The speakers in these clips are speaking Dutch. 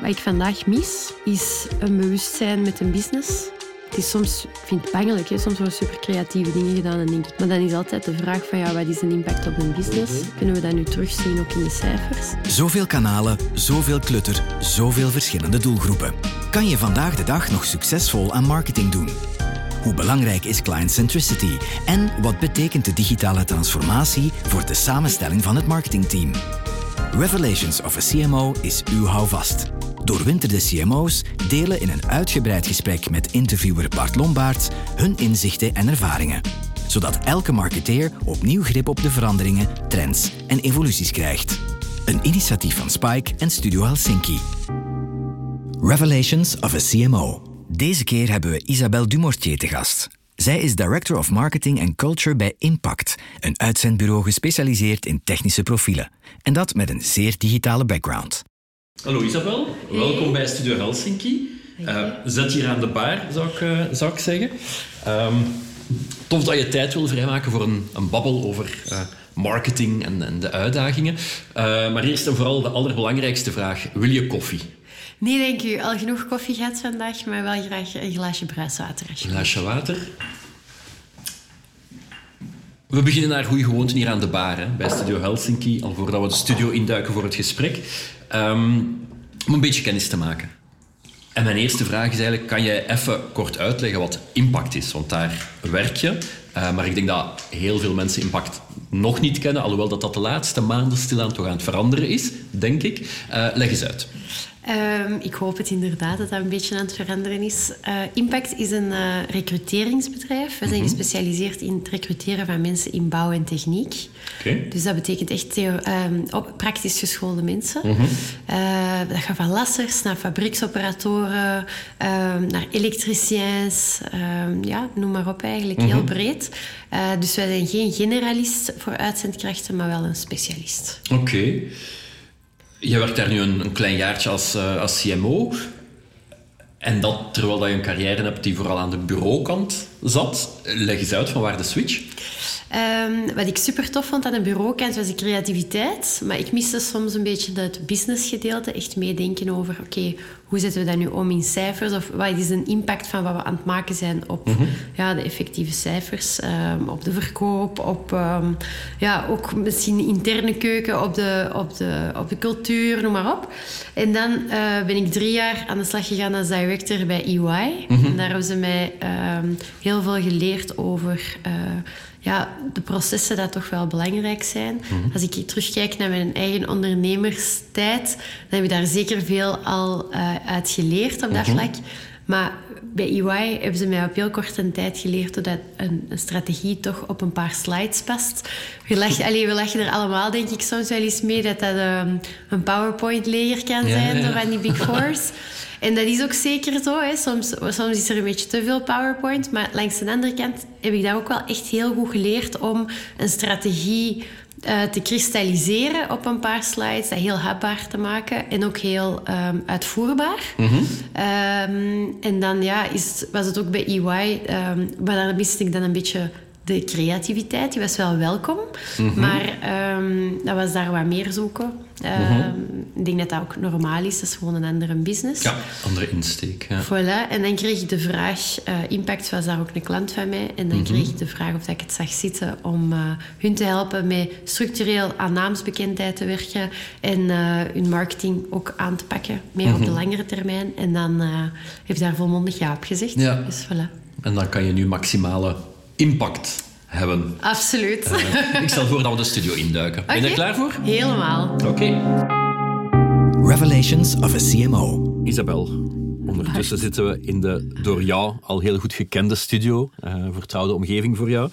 wat ik vandaag mis, is een bewustzijn met een business. Het is soms, ik vind het bangelijk, hè? soms worden super creatieve dingen gedaan en denk ik, maar dan is altijd de vraag van ja, wat is een impact op een business? Kunnen we dat nu terugzien ook in de cijfers? Zoveel kanalen, zoveel klutter, zoveel verschillende doelgroepen. Kan je vandaag de dag nog succesvol aan marketing doen? Hoe belangrijk is client centricity en wat betekent de digitale transformatie voor de samenstelling van het marketingteam? Revelations of a CMO is uw houvast. Doorwinterde CMO's delen in een uitgebreid gesprek met interviewer Bart Lombaerts hun inzichten en ervaringen. Zodat elke marketeer opnieuw grip op de veranderingen, trends en evoluties krijgt. Een initiatief van Spike en Studio Helsinki. Revelations of a CMO. Deze keer hebben we Isabelle Dumortier te gast. Zij is Director of Marketing and Culture bij Impact, een uitzendbureau gespecialiseerd in technische profielen. En dat met een zeer digitale background. Hallo Isabel, welkom bij Studio Helsinki. Uh, zet hier aan de bar, zou ik, uh, zou ik zeggen. Um, tof dat je tijd wil vrijmaken voor een, een babbel over uh, marketing en, en, de uitdagingen. maar eerst en vooral de allerbelangrijkste vraag. Wil je koffie? Nee, denk u. Al genoeg koffie gehad vandaag, maar wel graag een glaasje bruiswater. Een glaasje water. We beginnen naar goede gewoonten hier aan de bar, hè, bij Studio Helsinki, al voordat we de studio induiken voor het gesprek. Um, om een beetje kennis te maken. En mijn eerste vraag is eigenlijk, kan je even kort uitleggen wat impact is? Want daar werk je. Uh, maar ik denk dat heel veel mensen impact nog niet kennen, alhoewel dat dat de laatste maanden stilaan toch aan het veranderen is, denk ik. Uh, leg eens uit. Um, ik hoop het inderdaad dat dat een beetje aan het veranderen is. Uh, Impact is een uh, recruteringsbedrijf. We zijn mm -hmm. gespecialiseerd in het recruteren van mensen in bouw en techniek. Okay. Dus dat betekent echt um, op praktisch geschoolde mensen. Mm -hmm. uh, dat gaat van lassers naar fabrieksoperatoren, um, naar elektriciens. ja, noem maar op eigenlijk, mm -hmm. heel breed. dus wij zijn geen generalist voor uitzendkrachten, maar wel een specialist. Oké. Okay. Je werkt daar nu een, een klein jaartje als, uh, als CMO. En dat terwijl dat je een carrière hebt die vooral aan de bureaukant zat. Leg eens uit van waar de switch? Um, wat ik super tof vond aan de bureaukant was de creativiteit. Maar ik miste soms een beetje het businessgedeelte. Echt meedenken over, oké, okay, hoe zetten we dat nu om in cijfers? Of wat is een impact van wat we aan het maken zijn op mm -hmm. ja, de effectieve cijfers? Um, op de verkoop, op um, ja, ook misschien de interne keuken, op de, op, de, op de cultuur, noem maar op. En dan uh, ben ik drie jaar aan de slag gegaan als director bij EY. Mm -hmm. En daar hebben ze mij heel veel geleerd over... Uh, ja, de processen dat toch wel belangrijk zijn. Mm -hmm. Als ik terugkijk naar mijn eigen ondernemerstijd, dan heb ik daar zeker veel al uh, uit geleerd op dat mm -hmm. vlak. Maar bij EY hebben ze mij op heel korte tijd geleerd dat een, een strategie toch op een paar slides past. We lachen, allee, we lachen er allemaal, denk ik, soms wel eens mee dat dat um, een PowerPoint-leger kan zijn, ja. van die Big Fours. En dat is ook zeker zo. Hè. Soms, soms is er een beetje te veel PowerPoint. Maar langs de andere kant heb ik dat ook wel echt heel goed geleerd om een strategie uh, te kristalliseren op een paar slides. Dat heel hapbaar te maken en ook heel um, uitvoerbaar. Mm -hmm. um, en dan ja, is, was het ook bij EY, um, maar daar miste ik dan een beetje de creativiteit, die was wel welkom. Mm -hmm. Maar um, dat was daar wat meer zoeken. Mm -hmm. Ik denk dat dat ook normaal is. Dat is gewoon een andere business. Ja, andere insteek. Ja. Voilà. En dan kreeg ik de vraag... Uh, Impact was daar ook een klant van mij. En dan mm -hmm. kreeg ik de vraag of ik het zag zitten om uh, hun te helpen met structureel aan naamsbekendheid te werken. En uh, hun marketing ook aan te pakken. Meer op de langere termijn. En dan heeft daar volmondig ja op gezegd. Ja. Dus voilà. En dan kan je nu maximale impact hebben. Absoluut. Uh, ik stel voor dat we de studio induiken. Okay. Ben je er klaar voor? Helemaal. Oké. Okay. Revelations of a CMO. Isabel, ondertussen zitten we in de door jou al heel goed gekende studio. Uh, vertrouwde omgeving voor jou.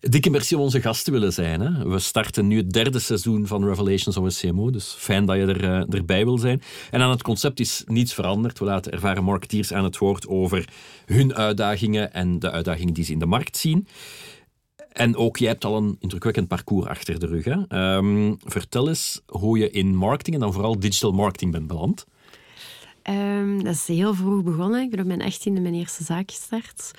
Dikke merci om onze gast te willen zijn. Hè. We starten nu het derde seizoen van Revelations of a CMO, dus fijn dat je er, uh, erbij wil zijn. En aan het concept is niets veranderd. We laten ervaren marketeers aan het woord over hun uitdagingen en de uitdagingen die ze in de markt zien. En ook jij hebt al een indrukwekkend parcours achter de rug. Hè? Um, vertel eens hoe je in marketing en dan vooral digital marketing bent beland. Ehm, dat is heel vroeg begonnen. Ik ben op mijn 18e mijn eerste zaak gestart.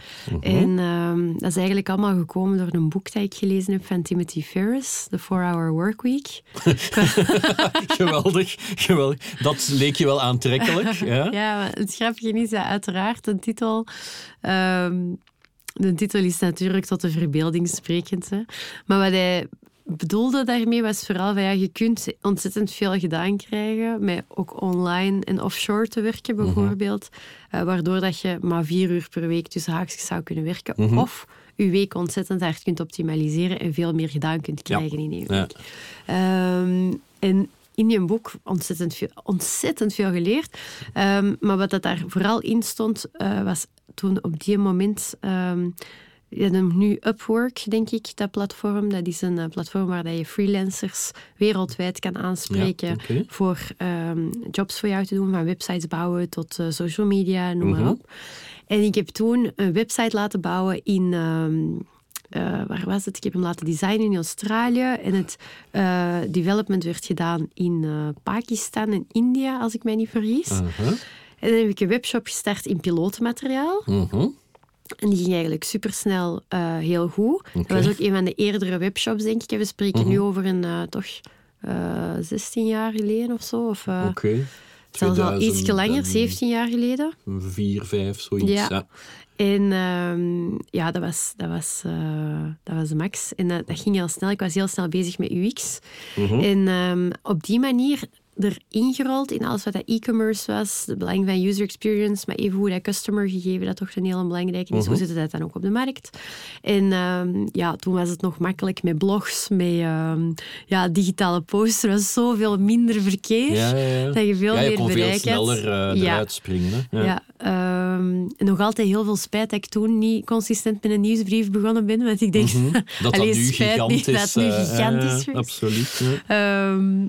En ehm, dat is eigenlijk allemaal gekomen door een boek dat ik gelezen heb van Timothy Ferris, The 4-Hour Workweek. geweldig, geweldig. Dat leek je wel aantrekkelijk. Ja, ja maar het grappige is dat uiteraard een titel... ehm, de titel is natuurlijk tot de verbeelding sprekend. Hè. Maar wat hij bedoelde daarmee was vooral van ja, je kunt ontzettend veel gedaan krijgen met ook online en offshore te werken bijvoorbeeld, eh, waardoor dat je maar vier uur per week tussen haakjes zou kunnen werken of je week ontzettend hard kunt optimaliseren en veel meer gedaan kunt krijgen in één week. Ehm, en in je boek ontzettend veel, ontzettend veel geleerd. Ehm, maar wat dat daar vooral in stond, eh, was toen op die moment... ehm je noemt nu Upwork, denk ik, dat platform. Dat is een eh, platform waar dat je freelancers wereldwijd kan aanspreken Ja, voor ehm, jobs voor jou te doen, van websites bouwen tot eh, social media, noem Mhm. maar op. En ik heb toen een website laten bouwen in... eh, waar was het? Ik heb hem laten designen in Australië. En het eh, development werd gedaan in eh, Pakistan en India, als ik mij niet vergis. Uh-huh. En dan heb ik een webshop gestart in pilotenmateriaal. Mhm. En die ging eigenlijk supersnel heel goed. Dat was ook een van de eerdere webshops, denk ik. We spreken nu over een toch eh 16 jaar geleden of zo. Of Oké. zelfs al iets langer, 2004, 17 jaar geleden. 5, zoiets. Ja. Ja. En ehm, ja, dat was, dat, was, eh, dat was de max. En dat, dat ging heel snel. Ik was heel snel bezig met UX. Mhm. En ehm, op die manier er ingerold in alles wat dat e-commerce was, de belang van user experience, maar even hoe dat customer gegeven dat toch een heel belangrijke is. Hoe zit dat dan ook op de markt? En ehm, ja, toen was het nog makkelijk met blogs, met ehm, ja, digitale posts. Er was zoveel minder verkeer. Ja, ja, ja. Dat je veel je meer kon veel bereik had. sneller eh, eruit springen. Hè? Ja, ehm, nog altijd heel veel spijt dat ik toen niet consistent met een nieuwsbrief begonnen ben. Want ik denk, Mhm. Dat dat allee, nu spijt gigantisch niet dat nu eh, gigantisch is. Absoluut.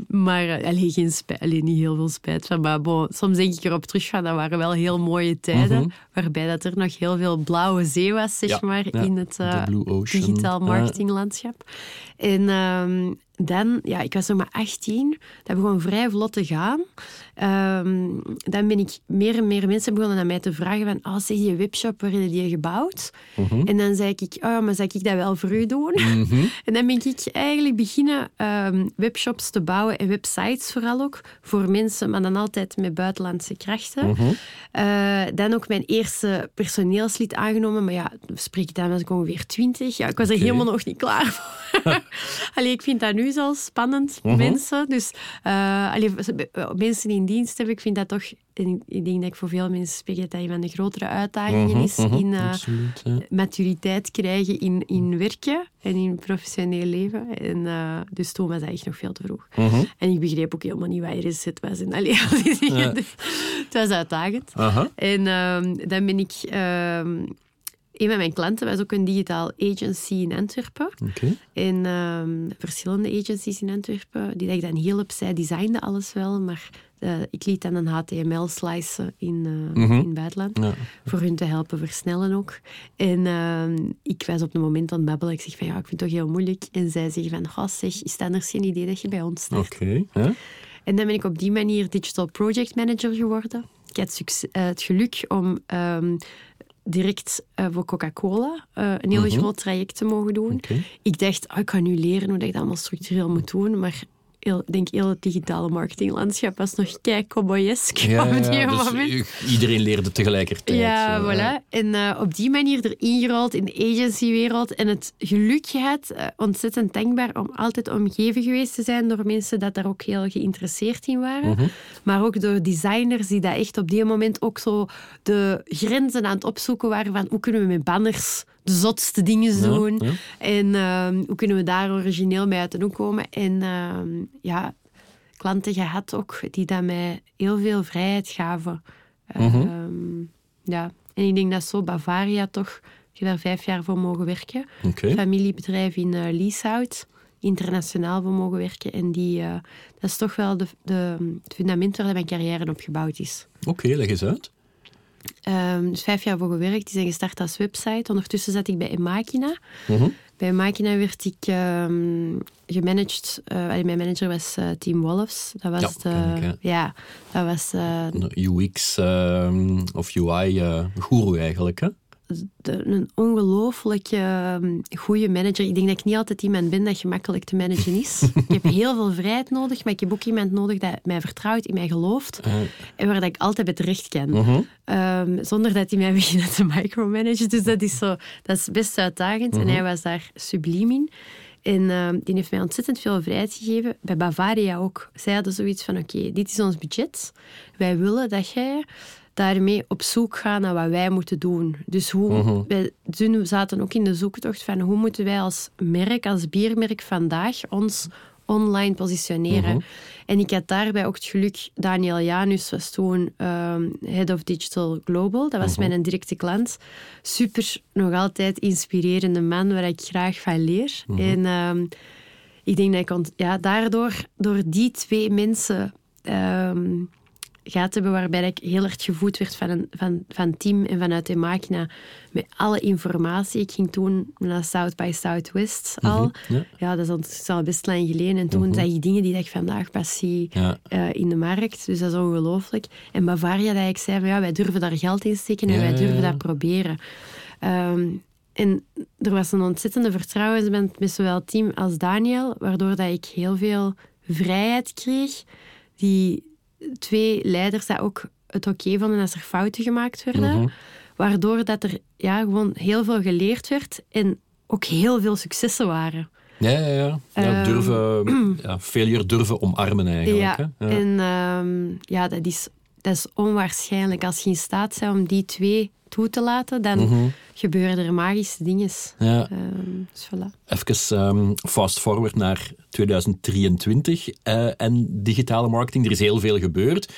maar eh, allee, geen spijt, allee, niet heel veel spijt van. Maar bon, soms denk ik erop terug van dat waren wel heel mooie tijden. Mhm. Waarbij dat er nog heel veel blauwe zee was, zeg Ja, maar, ja, in het Ocean. digitaal marketinglandschap. En ehm, dan, ja, ik was nog maar 18. Dat begon vrij vlot te gaan. Ehm, dan ben ik meer en meer mensen begonnen aan mij te vragen van, oh, zeg, die webshop, waar heb je gebouwd? En dan zei ik, oh, maar zou ik dat wel voor u doen? En dan ben ik eigenlijk beginnen ehm, webshops te bouwen en websites vooral ook, voor mensen, maar dan altijd met buitenlandse krachten. Eh, dan ook mijn eerste personeelslid aangenomen, maar ja, spreek ik dan was ik ongeveer twintig. Ja, ik was er helemaal nog niet klaar voor. allee, ik vind dat nu zelfs spannend, mensen. Dus eh, allee, mensen in dienst hebben, ik vind dat toch... en ik- denk dat ik voor veel mensen spreek dat dat een van de grotere uitdagingen is in eh, Absoluut. ja. maturiteit krijgen in, in werken en in professioneel leven. En, eh, dus toen was dat echt nog veel te vroeg. Mhm. En ik begreep ook helemaal niet wat RSZ was. En allee, al die dingen. Dus het was uitdagend. En ehm, dan ben ik... een van mijn klanten was ook een digitaal agency in Antwerpen. Oké. En ehm, verschillende agencies in Antwerpen, die dat ik dan heel op zij designde alles wel, maar eh, ik liet dan een HTML slicen in, eh, in het buitenland, Ja. voor hun te helpen versnellen ook. En ehm, ik was op een moment aan het babbelen, ik zeg van ja, ik vind het toch heel moeilijk. En zij zeggen van, zeg, is het anders geen idee dat je bij ons start? Oké. ja. En dan ben ik op die manier digital project manager geworden. Ik had eh, het geluk om ehm, direct eh, voor Coca-Cola eh, een heel groot traject te mogen doen. Ik dacht, ah, ik ga nu leren hoe ik dat allemaal structureel moet doen, maar heel, ik denk heel het digitale marketinglandschap was nog kei cowboyesk Ja, op die ja, dus moment. iedereen leerde tegelijkertijd. Ja, zo, voilà. En eh, op die manier erin gerold in de agencywereld en het geluk gehad, eh, ontzettend dankbaar om altijd omgeven geweest te zijn door mensen dat daar ook heel geïnteresseerd in waren. Mhm. Maar ook door designers die dat echt op die moment ook zo de grenzen aan het opzoeken waren van hoe kunnen we met banners de zotste dingen doen ja. en ehm, hoe kunnen we daar origineel mee uit de hoek komen. En ehm, ja, klanten gehad ook die dat mij heel veel vrijheid gaven. Mhm. Ehm, ja, en ik denk dat zo Bavaria toch, ik heb daar vijf jaar voor mogen werken. Familiebedrijf in eh Lieshout, internationaal voor mogen werken. En die, eh, dat is toch wel de, de, het fundament waar mijn carrière op gebouwd is. Oké, leg eens uit. Um, dus vijf jaar voor gewerkt. Die zijn gestart als website. Ondertussen zat ik bij Emakina. Mhm. Bij Emakina werd ik um, gemanaged. Uh, mijn manager was uh, Team Wolfs. Dat was ja, de, ja, dat was... Uh, UX ehm, of UI-guru eigenlijk, hè? Een ongelooflijke ehm, goede manager. Ik denk dat ik niet altijd iemand ben dat gemakkelijk te managen is. ik heb heel veel vrijheid nodig, maar ik heb ook iemand nodig dat mij vertrouwt, in mij gelooft en waar dat ik altijd bij terecht kan. Mhm. Ehm, zonder dat hij mij begint te micromanagen. Dus dat is, zo, dat is best uitdagend. En mhm. hij was daar subliem in. En uh, die heeft mij ontzettend veel vrijheid gegeven. Bij Bavaria ook. Zij hadden zoiets van, oké, dit is ons budget. Wij willen dat jij daarmee op zoek gaan naar wat wij moeten doen. Dus hoe, wij zaten ook in de zoektocht van hoe moeten wij als merk, als biermerk vandaag ons online positioneren. Mhm. En ik had daarbij ook het geluk, Daniel Janus was toen ehm, Head of Digital Global. Dat was mhm. mijn directe klant. Super, nog altijd inspirerende man waar ik graag van leer. En ehm, ik denk dat ik ja, daardoor, door die twee mensen... Ehm, gaat hebben waarbij ik heel erg gevoed werd van, een, van, van team en vanuit de machina met alle informatie. Ik ging toen naar South by Southwest al. Mhm, ja. dat is al best lang geleden. En toen mm zag ik dingen die ik vandaag pas zie eh, in de markt. Dus dat is ongelooflijk. En Bavaria, dat ik zei, van, ja, wij durven daar geld in steken en wij durven dat proberen. Ehm, en er was een ontzettende vertrouwen met zowel team als Daniel, waardoor dat ik heel veel vrijheid kreeg die twee leiders dat ook het oké vonden als er fouten gemaakt werden. Mhm. Waardoor dat er ja, gewoon heel veel geleerd werd en ook heel veel successen waren. Ja, ja, ja. ja ehm, durven, ja, failure durven omarmen eigenlijk. Ja, hè? ja. en um, ja, dat is, dat is onwaarschijnlijk. Als je in staat bent om die twee toe te laten, dan mhm. gebeuren er magische dingen. Ja. Um, dus voilà. Even um, fast forward naar 2023 uh, eh, en digitale marketing. Er is heel veel gebeurd.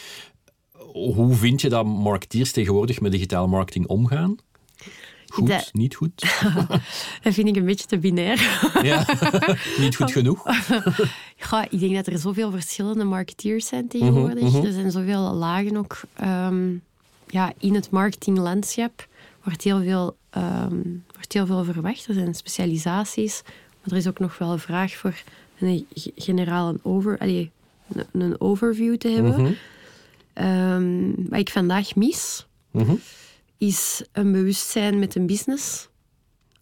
Hoe vind je dat marketeers tegenwoordig met digitale marketing omgaan? Goed, niet goed? dat vind ik een beetje te binair. ja, niet goed genoeg? ja, ik denk dat er zoveel verschillende marketeers zijn tegenwoordig. Mhm, mhm. Er zijn zoveel lagen ook. Um, ja, in het marketinglandschap wordt heel, veel, um, wordt heel veel verwacht. Er zijn specialisaties, maar er is ook nog wel een vraag voor een generaal een, over, allee, een, overview te hebben. Mm wat ik vandaag mis, mhm. is een bewustzijn met een business.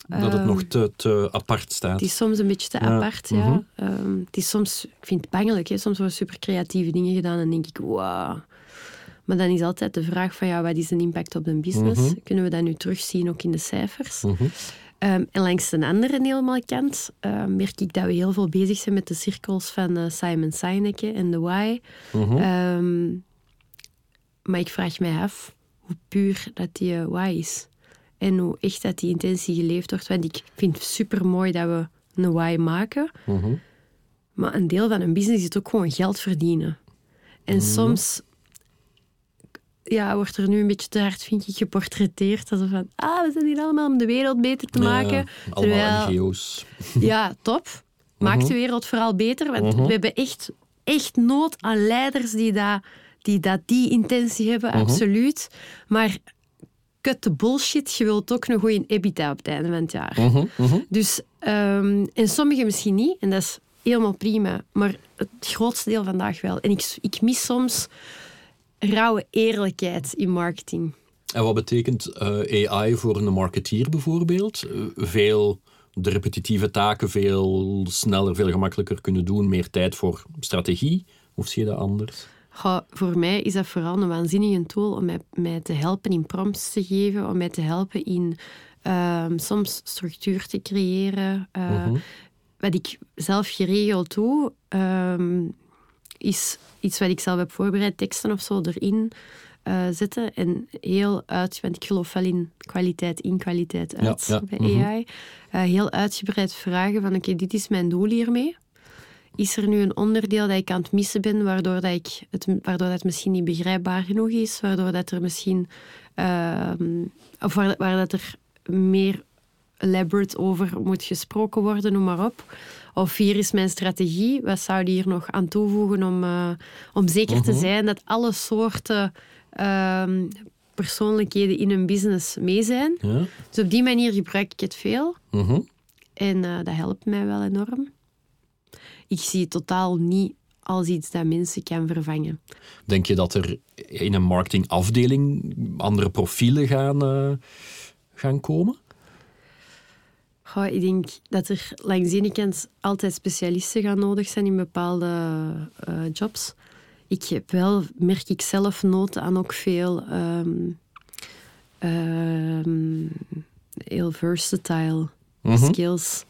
Dat het nog ehm, te, te, apart staat. Het is soms een beetje te apart, ja. Mhm. het is soms, ik vind het bangelijk, hè. soms worden super creatieve dingen gedaan en denk ik, wow, maar dan is altijd de vraag van ja, wat is de impact op de business? Mhm. Kunnen we dat nu terugzien ook in de cijfers? Mhm. Ehm, en langs de andere helemaal kant um, merk ik dat we heel veel bezig zijn met de cirkels van uh, Simon Sinek en de why. Mhm. Ehm, maar ik vraag mij af hoe puur dat die uh, why is. En hoe echt dat die intentie geleefd wordt. Want ik vind het super mooi dat we een why maken. Maar een deel van een business is ook gewoon geld verdienen. En soms ja, wordt er nu een beetje te hard, vind ik, geportretteerd. Alsof van, ah, we zijn hier allemaal om de wereld beter te maken. Ja, allemaal NGO's. Ja, top. Maakt mhm. de wereld vooral beter. Want mhm. we hebben echt, echt nood aan leiders die dat, die, dat die intentie hebben, mhm. absoluut. Maar cut de bullshit. Je wilt ook een goede EBITDA op het einde van het jaar. Dus, um, en sommigen misschien niet. En dat is helemaal prima. Maar het grootste deel vandaag wel. En ik, ik mis soms rauwe eerlijkheid in marketing. En wat betekent uh, eh, AI voor een marketeer bijvoorbeeld? Uh, veel de repetitieve taken veel sneller, veel gemakkelijker kunnen doen, meer tijd voor strategie? Of zie je dat anders? voor mij is dat vooral een waanzinnige tool om mij, mij, te helpen in prompts te geven, om mij te helpen in ehm, soms structuur te creëren. Uh, Wat ik zelf geregeld doe, ehm, is iets wat ik zelf heb voorbereid, teksten of zo erin uh, zetten. En heel uit, want ik geloof wel in kwaliteit in, kwaliteit uit bij mhm. AI. Eh, heel uitgebreid vragen van oké, dit is mijn doel hiermee. Is er nu een onderdeel dat ik aan het missen ben, waardoor, dat ik het, waardoor dat misschien niet begrijpbaar genoeg is, waardoor dat er misschien... Ehm, of waar, waar dat er meer elaborate over moet gesproken worden, noem maar op. Of hier is mijn strategie. Wat zou die hier nog aan toevoegen om, uh, om zeker te mhm. zijn dat alle soorten um, persoonlijkheden in een business mee zijn. Ja. Dus op die manier gebruik ik het veel. Mhm. En eh, dat helpt mij wel enorm. Ik zie het totaal niet als iets dat mensen kan vervangen. Denk je dat er in een marketingafdeling andere profielen gaan, eh, gaan komen? Goh, ik denk dat er langs de ene kant altijd specialisten gaan nodig zijn in bepaalde eh, jobs. Ik heb wel, merk ik zelf, nood aan ook veel ehm, ehm, heel versatile Mhm. skills.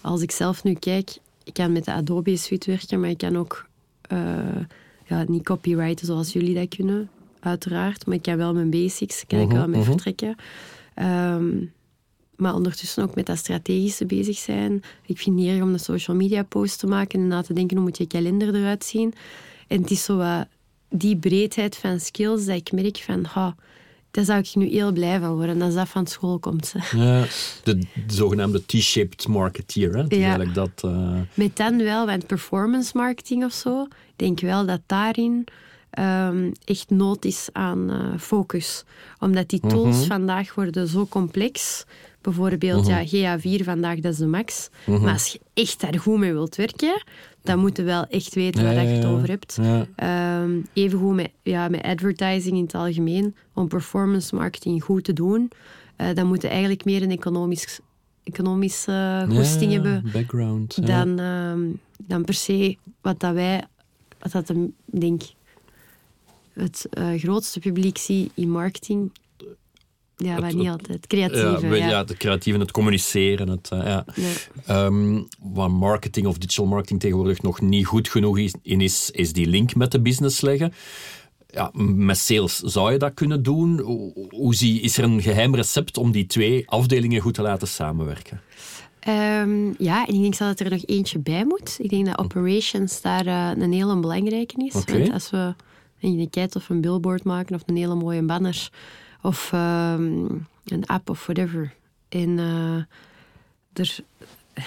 Als ik zelf nu kijk, ik kan met de Adobe Suite werken, maar ik kan ook eh, ja, niet copyrighten zoals jullie dat kunnen, uiteraard. Maar ik kan wel mijn basics, kan ik Mhm, wel mee mhm. vertrekken. Ehm, maar ondertussen ook met dat strategische bezig zijn. Ik vind het om een social media post te maken en na te denken hoe moet je kalender eruit zien. En het is zo wat die breedheid van skills dat ik merk van, ha, daar zou ik nu heel blij van worden als dat van school komt. Ja, de, de zogenaamde T-shaped marketeer. Hè? Ja. eigenlijk dat... eh, Met dan wel, want performance marketing of zo, denk wel dat daarin ehm, echt nood is aan eh, focus. Omdat die tools vandaag worden zo complex. Bijvoorbeeld, ja, GA4 vandaag, dat is de max. Maar als je echt daar goed mee wilt werken, dan moet je wel echt weten waar Ja, je het ja, over hebt. ja. Ehm, evengoed met, ja, met advertising in het algemeen. Om performance marketing goed te doen, eh, dan moet je eigenlijk meer een economisch, economische goesting ja, hebben Background. ja. dan, ehm, dan per se wat dat wij, wat dat ik denk, het eh, grootste publiek zie in marketing. Ja, Het- maar niet altijd. Ja, creatieve. we- Ja, ja, het creatieve, het communiceren. Het, eh, ja. Ja. Ehm, waar marketing of digital marketing tegenwoordig nog niet goed genoeg is, in is, is die link met de business leggen. Ja, met sales zou je dat kunnen doen? Hoe, zie, is er een geheim recept om die twee afdelingen goed te laten samenwerken? Ehm, ja, en ik denk dat er nog eentje bij moet. Ik denk dat operations daar eh, een hele belangrijke is. Want als we een identiteit of een billboard maken of een hele mooie banner of ehm, een app of whatever. En eh, er...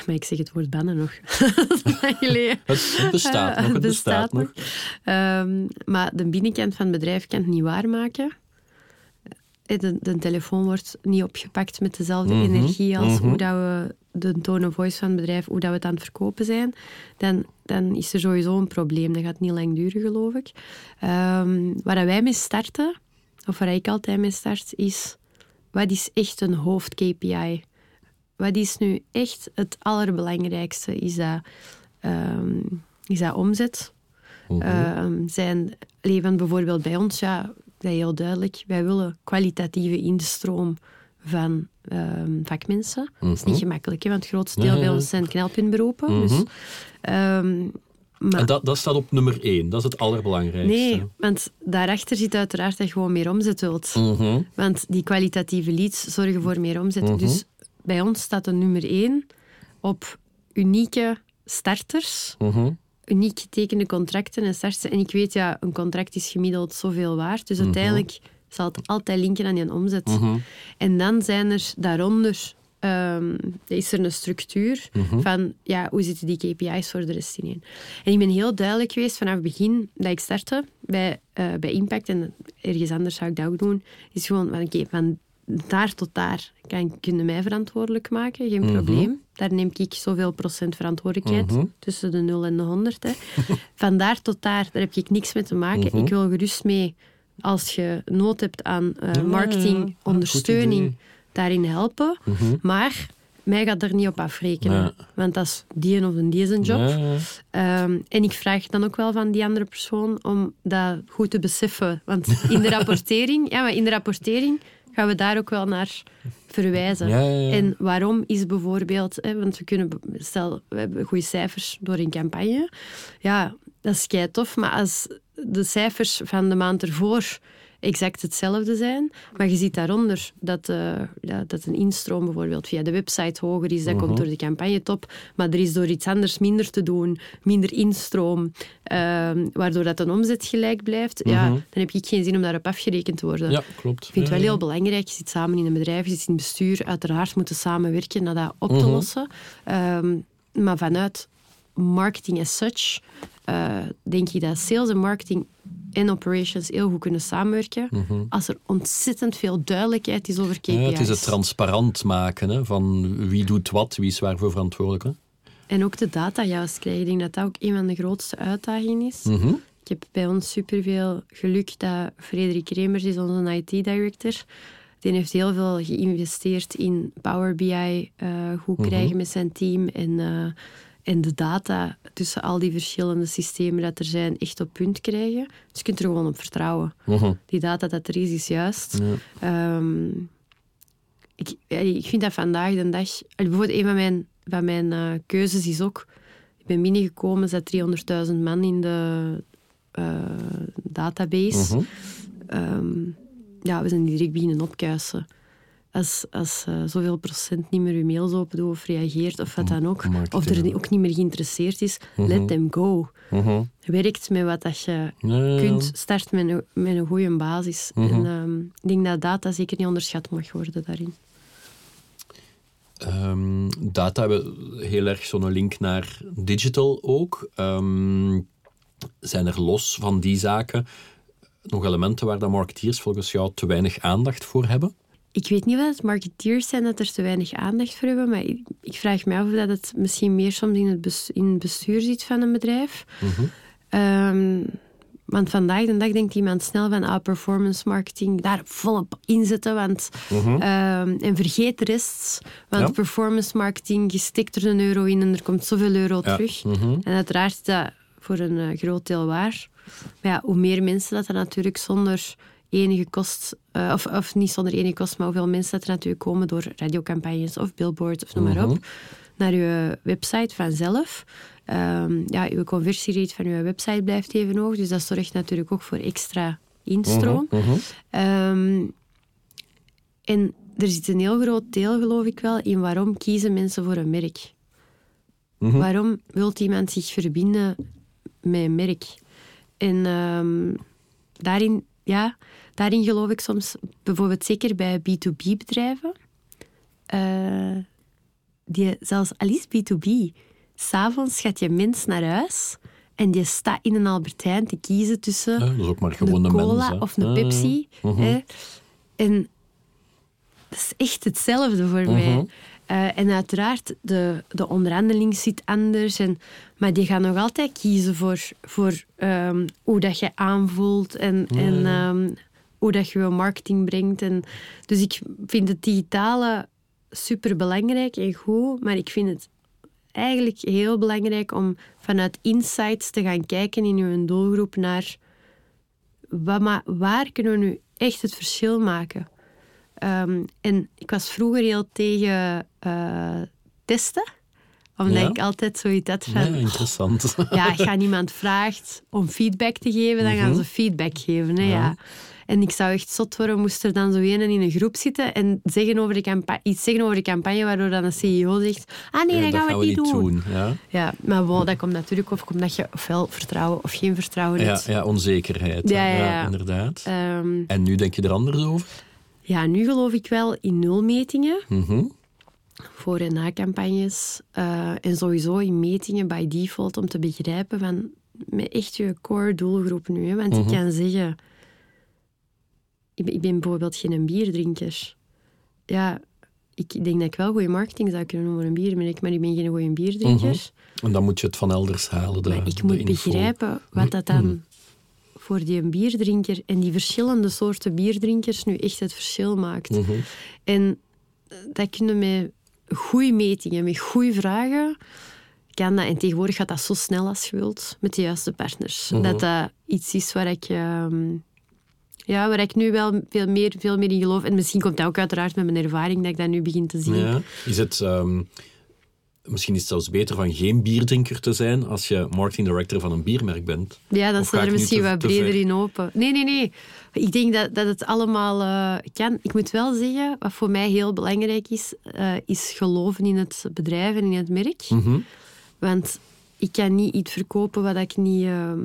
Maar ik zeg het woord banner nog. Het, bestaat nog, het bestaat, nog. Ehm, maar de binnenkant van het bedrijf kan het niet waarmaken. Eh, De, de telefoon wordt niet opgepakt met dezelfde Mhm, energie als mhm. hoe dat we de tone of voice van het bedrijf, hoe dat we het aan het verkopen zijn. Dan, dan is er sowieso een probleem. Dat gaat niet lang duren, geloof ik. Ehm, waar wij mee starten, of waar ik altijd mee start, is wat is echt een hoofd-KPI? Wat is nu echt het allerbelangrijkste? Is dat, ehm, is dat omzet? Ehm, zijn leven bijvoorbeeld bij ons, ja, dat heel duidelijk. Wij willen kwalitatieve instroom van ehm, vakmensen. Dat is niet gemakkelijk, hè, want het grootste deel ja, bij ons zijn knelpuntberoepen. Dus, ehm, maar En dat, dat staat op nummer één, dat is het allerbelangrijkste. nee, want daarachter zit uiteraard dat je gewoon meer omzet wilt. Mhm. Want die kwalitatieve leads zorgen voor meer omzet. Dus bij ons staat de nummer één op unieke starters, Mhm. Uniek getekende contracten en starters. En ik weet, ja, een contract is gemiddeld zoveel waard. Dus uiteindelijk zal het altijd linken aan die omzet. En dan zijn er daaronder... ehm, is er een structuur van ja, hoe zitten die KPI's voor de rest ineen. En ik ben heel duidelijk geweest vanaf het begin dat ik startte bij, eh, bij Impact en ergens anders zou ik dat ook doen, is gewoon van oké, van daar tot daar kan, kunnen mij verantwoordelijk maken, geen probleem. Daar neem ik zoveel procent verantwoordelijkheid, tussen de 0 en de 100. Hè. Van daar tot daar, daar heb ik niks mee te maken. Ik wil gerust mee, als je nood hebt aan eh, ja, marketing, ja. Goed ondersteuning, daarin helpen. Maar mij gaat er niet op afrekenen. Want dat is die of een die zijn job. Ehm, en ik vraag dan ook wel van die andere persoon om dat goed te beseffen. Want in de rapportering, ja, maar in de rapportering gaan we daar ook wel naar verwijzen. Ja, ja, ja. En waarom is bijvoorbeeld, hè, want we kunnen, stel, we hebben goede cijfers door een campagne. Ja, dat is kei tof, maar als de cijfers van de maand ervoor exact hetzelfde zijn, maar je ziet daaronder dat, eh, ja, dat een instroom bijvoorbeeld via de website hoger is, dat Mhm. komt door de campagne top, maar er is door iets anders minder te doen, minder instroom, ehm, waardoor dat een omzet gelijk blijft, ja, dan heb ik geen zin om daarop afgerekend te worden. Mhm. Ja, klopt. Ik vind het wel heel belangrijk. Je zit samen in een bedrijf, je zit in het bestuur. Uiteraard moeten samenwerken naar dat op te Mhm. lossen. Ehm, maar vanuit marketing as such, eh, denk ik dat sales en marketing en operations heel goed kunnen samenwerken. Als er ontzettend veel duidelijkheid is over KPI's. Ja, het is het transparant maken hè, van wie doet wat, wie is waarvoor verantwoordelijk. Hè? En ook de data juist krijgen. Ik denk dat dat ook een van de grootste uitdagingen is. Ik heb bij ons superveel geluk dat Frederik Remers is onze IT-director. Die heeft heel veel geïnvesteerd in Power BI uh, goed krijgen met zijn team en, uh, en de data tussen al die verschillende systemen dat er zijn echt op punt krijgen. Dus je kunt er gewoon op vertrouwen. Die data dat er is, is juist. Ja. Um, ik, ik vind dat vandaag de dag... Bijvoorbeeld een van mijn, van mijn uh, keuzes is ook... Ik ben binnengekomen, zat 300.000 man in de database. Um, ja, we zijn direct beginnen opkuisen. Als, als uh, zoveel procent niet meer uw mails open doet of reageert of wat dan ook, of er ook niet meer geïnteresseerd is, let them go. Werkt met wat dat je kunt, start met een, met een goede basis. En um, ik denk dat data zeker niet onderschat mag worden daarin. Um, data hebben heel erg zo'n link naar digital ook. Um, zijn er los van die zaken nog elementen waar de marketeers volgens jou te weinig aandacht voor hebben? Ik weet niet of het marketeers zijn dat er te weinig aandacht voor hebben, maar ik, ik vraag me af of dat het misschien meer soms in het, bestuur, in het bestuur zit van een bedrijf. um, want vandaag de dag denkt iemand snel van ah, performance marketing, daar volop inzetten. Want, um, en vergeet de rest. Want ja. performance marketing, je steekt er een euro in en er komt zoveel euro ja. terug. En uiteraard is dat voor een uh, groot deel waar. Maar ja, hoe meer mensen dat er natuurlijk zonder enige kost, uh, of, of niet zonder enige kost, maar hoeveel mensen dat er natuurlijk komen door radiocampagnes of billboards of noem maar op, naar je website vanzelf. Um, ja, je conversierate van je website blijft even hoog, dus dat zorgt natuurlijk ook voor extra instroom. Um, en er zit een heel groot deel, geloof ik wel, in waarom kiezen mensen voor een merk. Waarom wil iemand zich verbinden met een merk? En um, daarin, ja, daarin geloof ik soms, bijvoorbeeld zeker bij B2B-bedrijven, uh, die zelfs al is B2B, s'avonds gaat je mens naar huis en die staat in een Albertijn te kiezen tussen ja, dat is ook maar een cola mens, of een Pepsi. Uh -huh. hè. En dat is echt hetzelfde voor Uh mij. Uh, en uiteraard, de, de onderhandeling zit anders. En, maar die gaan nog altijd kiezen voor, voor um, hoe dat je aanvoelt en, Ja, en um, hoe dat je je marketing brengt. En, dus ik vind het digitale super belangrijk en goed, maar ik vind het eigenlijk heel belangrijk om vanuit insights te gaan kijken in je doelgroep naar wat, waar kunnen we nu echt het verschil maken. Um, en ik was vroeger heel tegen uh, testen. Omdat Ja. ik altijd zoiets had van... Ja, interessant. Ja, als je aan iemand vraagt om feedback te geven, dan gaan ze feedback geven. Hè, ja. En ik zou echt zot worden, moest er dan zo een in een groep zitten en zeggen over de iets zeggen over de campagne, waardoor dan een CEO zegt, ah nee, dat gaan we niet doen. Ja. Ja, maar bon, dat komt natuurlijk ook omdat je ofwel vertrouwen of geen vertrouwen Ja, hebt. ja, onzekerheid. Ja, inderdaad. Ehm, En nu denk je er anders over? Ja, nu geloof ik wel in nulmetingen. Mhm. voor- en na-campagnes. eh, en sowieso in metingen by default om te begrijpen van met echt je core doelgroep nu. Hè? Want ik kan zeggen, ik ben, ik ben bijvoorbeeld geen bierdrinker. Ja, ik denk dat ik wel goede marketing zou kunnen doen voor een biermerk, maar ik ben geen goede bierdrinker. En dan moet je het van elders halen. De, Maar ik de moet info. begrijpen wat dat dan voor die bierdrinker en die verschillende soorten bierdrinkers nu echt het verschil maakt. Mhm. En eh, dat kunnen met goede metingen, met goede vragen, kan dat. En tegenwoordig gaat dat zo snel als je wilt, met de juiste partners. Mhm. Dat dat iets is waar ik... ehm, ja, waar ik nu wel veel meer, veel meer in geloof. En misschien komt dat ook uiteraard met mijn ervaring dat ik dat nu begin te zien. Ja. Is het, ehm, misschien is het zelfs beter van geen bierdrinker te zijn als je marketing director van een biermerk bent. Ja, dan staat er misschien te- wat breder in open. Nee, nee, nee. Ik denk dat, dat het allemaal eh, kan. Ik moet wel zeggen, wat voor mij heel belangrijk is, eh, is geloven in het bedrijf en in het merk. Mhm. Want ik kan niet iets verkopen wat ik niet, ehm,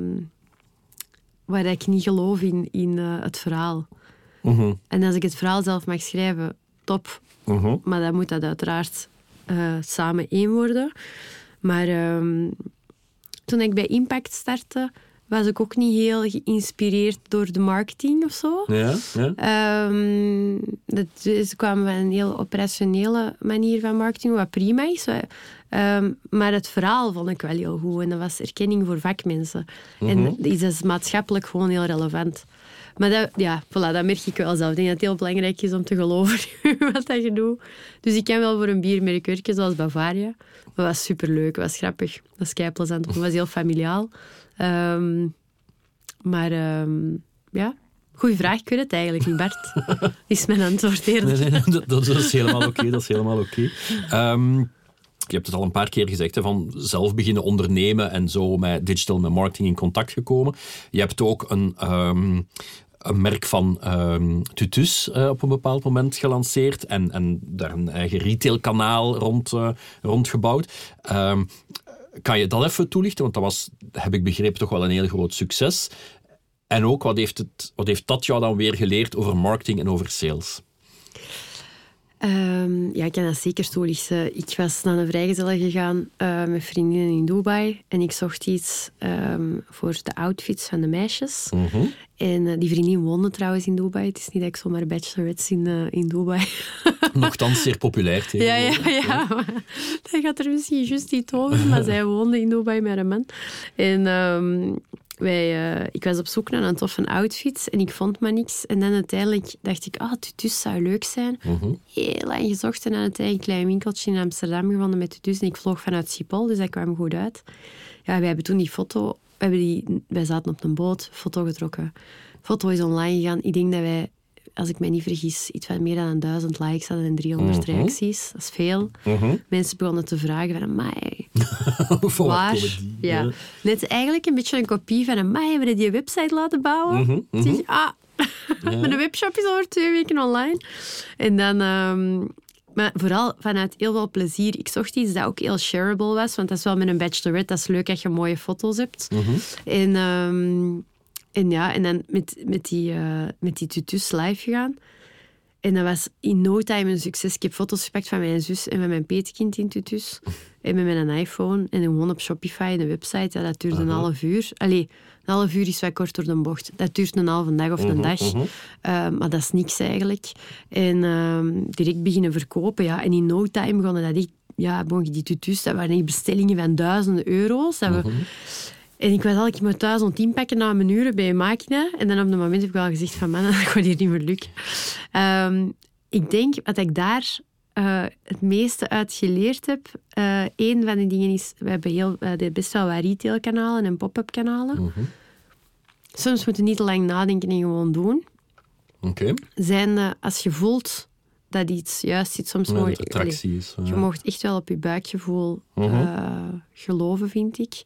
waar ik niet geloof in, in eh, het verhaal. Mhm. En als ik het verhaal zelf mag schrijven, top. Mhm. Maar dan moet dat uiteraard eh, samen één worden. Maar ehm, toen ik bij Impact startte, was ik ook niet heel geïnspireerd door de marketing of zo. Ja, ja. Ehm, dat, dus kwamen van een heel operationele manier van marketing, wat prima is. Ehm, maar het verhaal vond ik wel heel goed en dat was erkenning voor vakmensen. En Mhm. dat is maatschappelijk gewoon heel relevant. Maar dat, ja, voilà, dat merk ik wel zelf. Ik denk dat het heel belangrijk is om te geloven wat dat je doet. Dus ik kan wel voor een biermerk werken, zoals Bavaria. Maar dat was superleuk, dat was grappig. Dat was kei plezant, het was heel familiaal. Ehm, maar ehm, ja, goeie vraag. Ik weet het eigenlijk niet, Bart. is mijn antwoord eerder. Nee, nee, dat, dat is helemaal oké. dat is helemaal oké. Ehm, je hebt het al een paar keer gezegd, hè, van zelf beginnen ondernemen en zo met digital, met marketing in contact gekomen. Je hebt ook een, een merk van ehm, tutus eh, op een bepaald moment gelanceerd en, en daar een eigen retailkanaal rond, eh, rondgebouwd. Ehm, kan je dat even toelichten? Want dat was, heb ik begrepen, toch wel een heel groot succes. En ook, wat heeft, het, wat heeft dat jou dan weer geleerd over marketing en over sales? Ehm, ja, ik kan dat zeker toelichten. Ik was naar een vrijgezelle gegaan eh, met vriendinnen in Dubai. En ik zocht iets ehm, voor de outfits van de meisjes. En eh, die vriendin woonde trouwens in Dubai. Het is niet dat ik zomaar bachelorettes in, eh, in Dubai... Nogthans zeer populair Ja, tegenwoordig. ja, ja. maar Dat gaat er misschien juist niet over, maar zij woonde in Dubai met een man. En ehm, wij, eh, ik was op zoek naar een toffe outfit en ik vond maar niks. En dan uiteindelijk dacht ik, ah, tutus zou leuk zijn. Heel lang gezocht en dan uiteindelijk een klein winkeltje in Amsterdam gevonden met tutus. En ik vloog vanuit Schiphol, dus dat kwam goed uit. Ja, wij hebben toen die foto... We hebben die, wij zaten op een boot, foto getrokken. Foto is online gegaan. Ik denk dat wij als ik mij niet vergis, iets van meer dan een duizend likes hadden en 300 reacties. Dat is veel. Mensen begonnen te vragen van, wat waar? komen die? Ja. Net eigenlijk een beetje een kopie van, amai, hebben we die website laten bouwen? Zeg je, ah, mijn webshop is over twee weken online. En dan... ehm, maar vooral vanuit heel veel plezier. Ik zocht iets dat ook heel shareable was, want dat is wel met een bachelorette. Dat is leuk dat je mooie foto's hebt. En, ehm, en ja, en dan met, met, die, eh, met die tutus live gegaan. En dat was in no time een succes. Ik heb foto's gepakt van mijn zus en van mijn peetkind in tutus. En met mijn iPhone. En gewoon op Shopify, de website. Ja, dat duurde een half uur. Allee, een half uur is wat kort door de bocht. Dat duurt een halve dag of een dag. Eh, maar dat is niks eigenlijk. En ehm, direct beginnen verkopen. Ja. En in no time begonnen dat echt... Ja, bon, die tutus, dat waren echt bestellingen van duizenden euro's. Dat we, en ik was al, ik moet thuis om pakken na mijn uren bij een machine. En dan op het moment heb ik wel gezegd van, man, dat gaat hier niet meer lukken. Ehm, ik denk wat ik daar eh, het meeste uit geleerd heb, eh een van de dingen is, we hebben heel, hebben best wel wat retailkanalen en pop-up kanalen. Soms moeten we niet te lang nadenken en gewoon doen. Oké. Zijn, eh, als je voelt dat iets juist zit, soms Ja, mooi- dat attractie is. je mocht echt wel op je buikgevoel Mhm. eh, geloven, vind ik.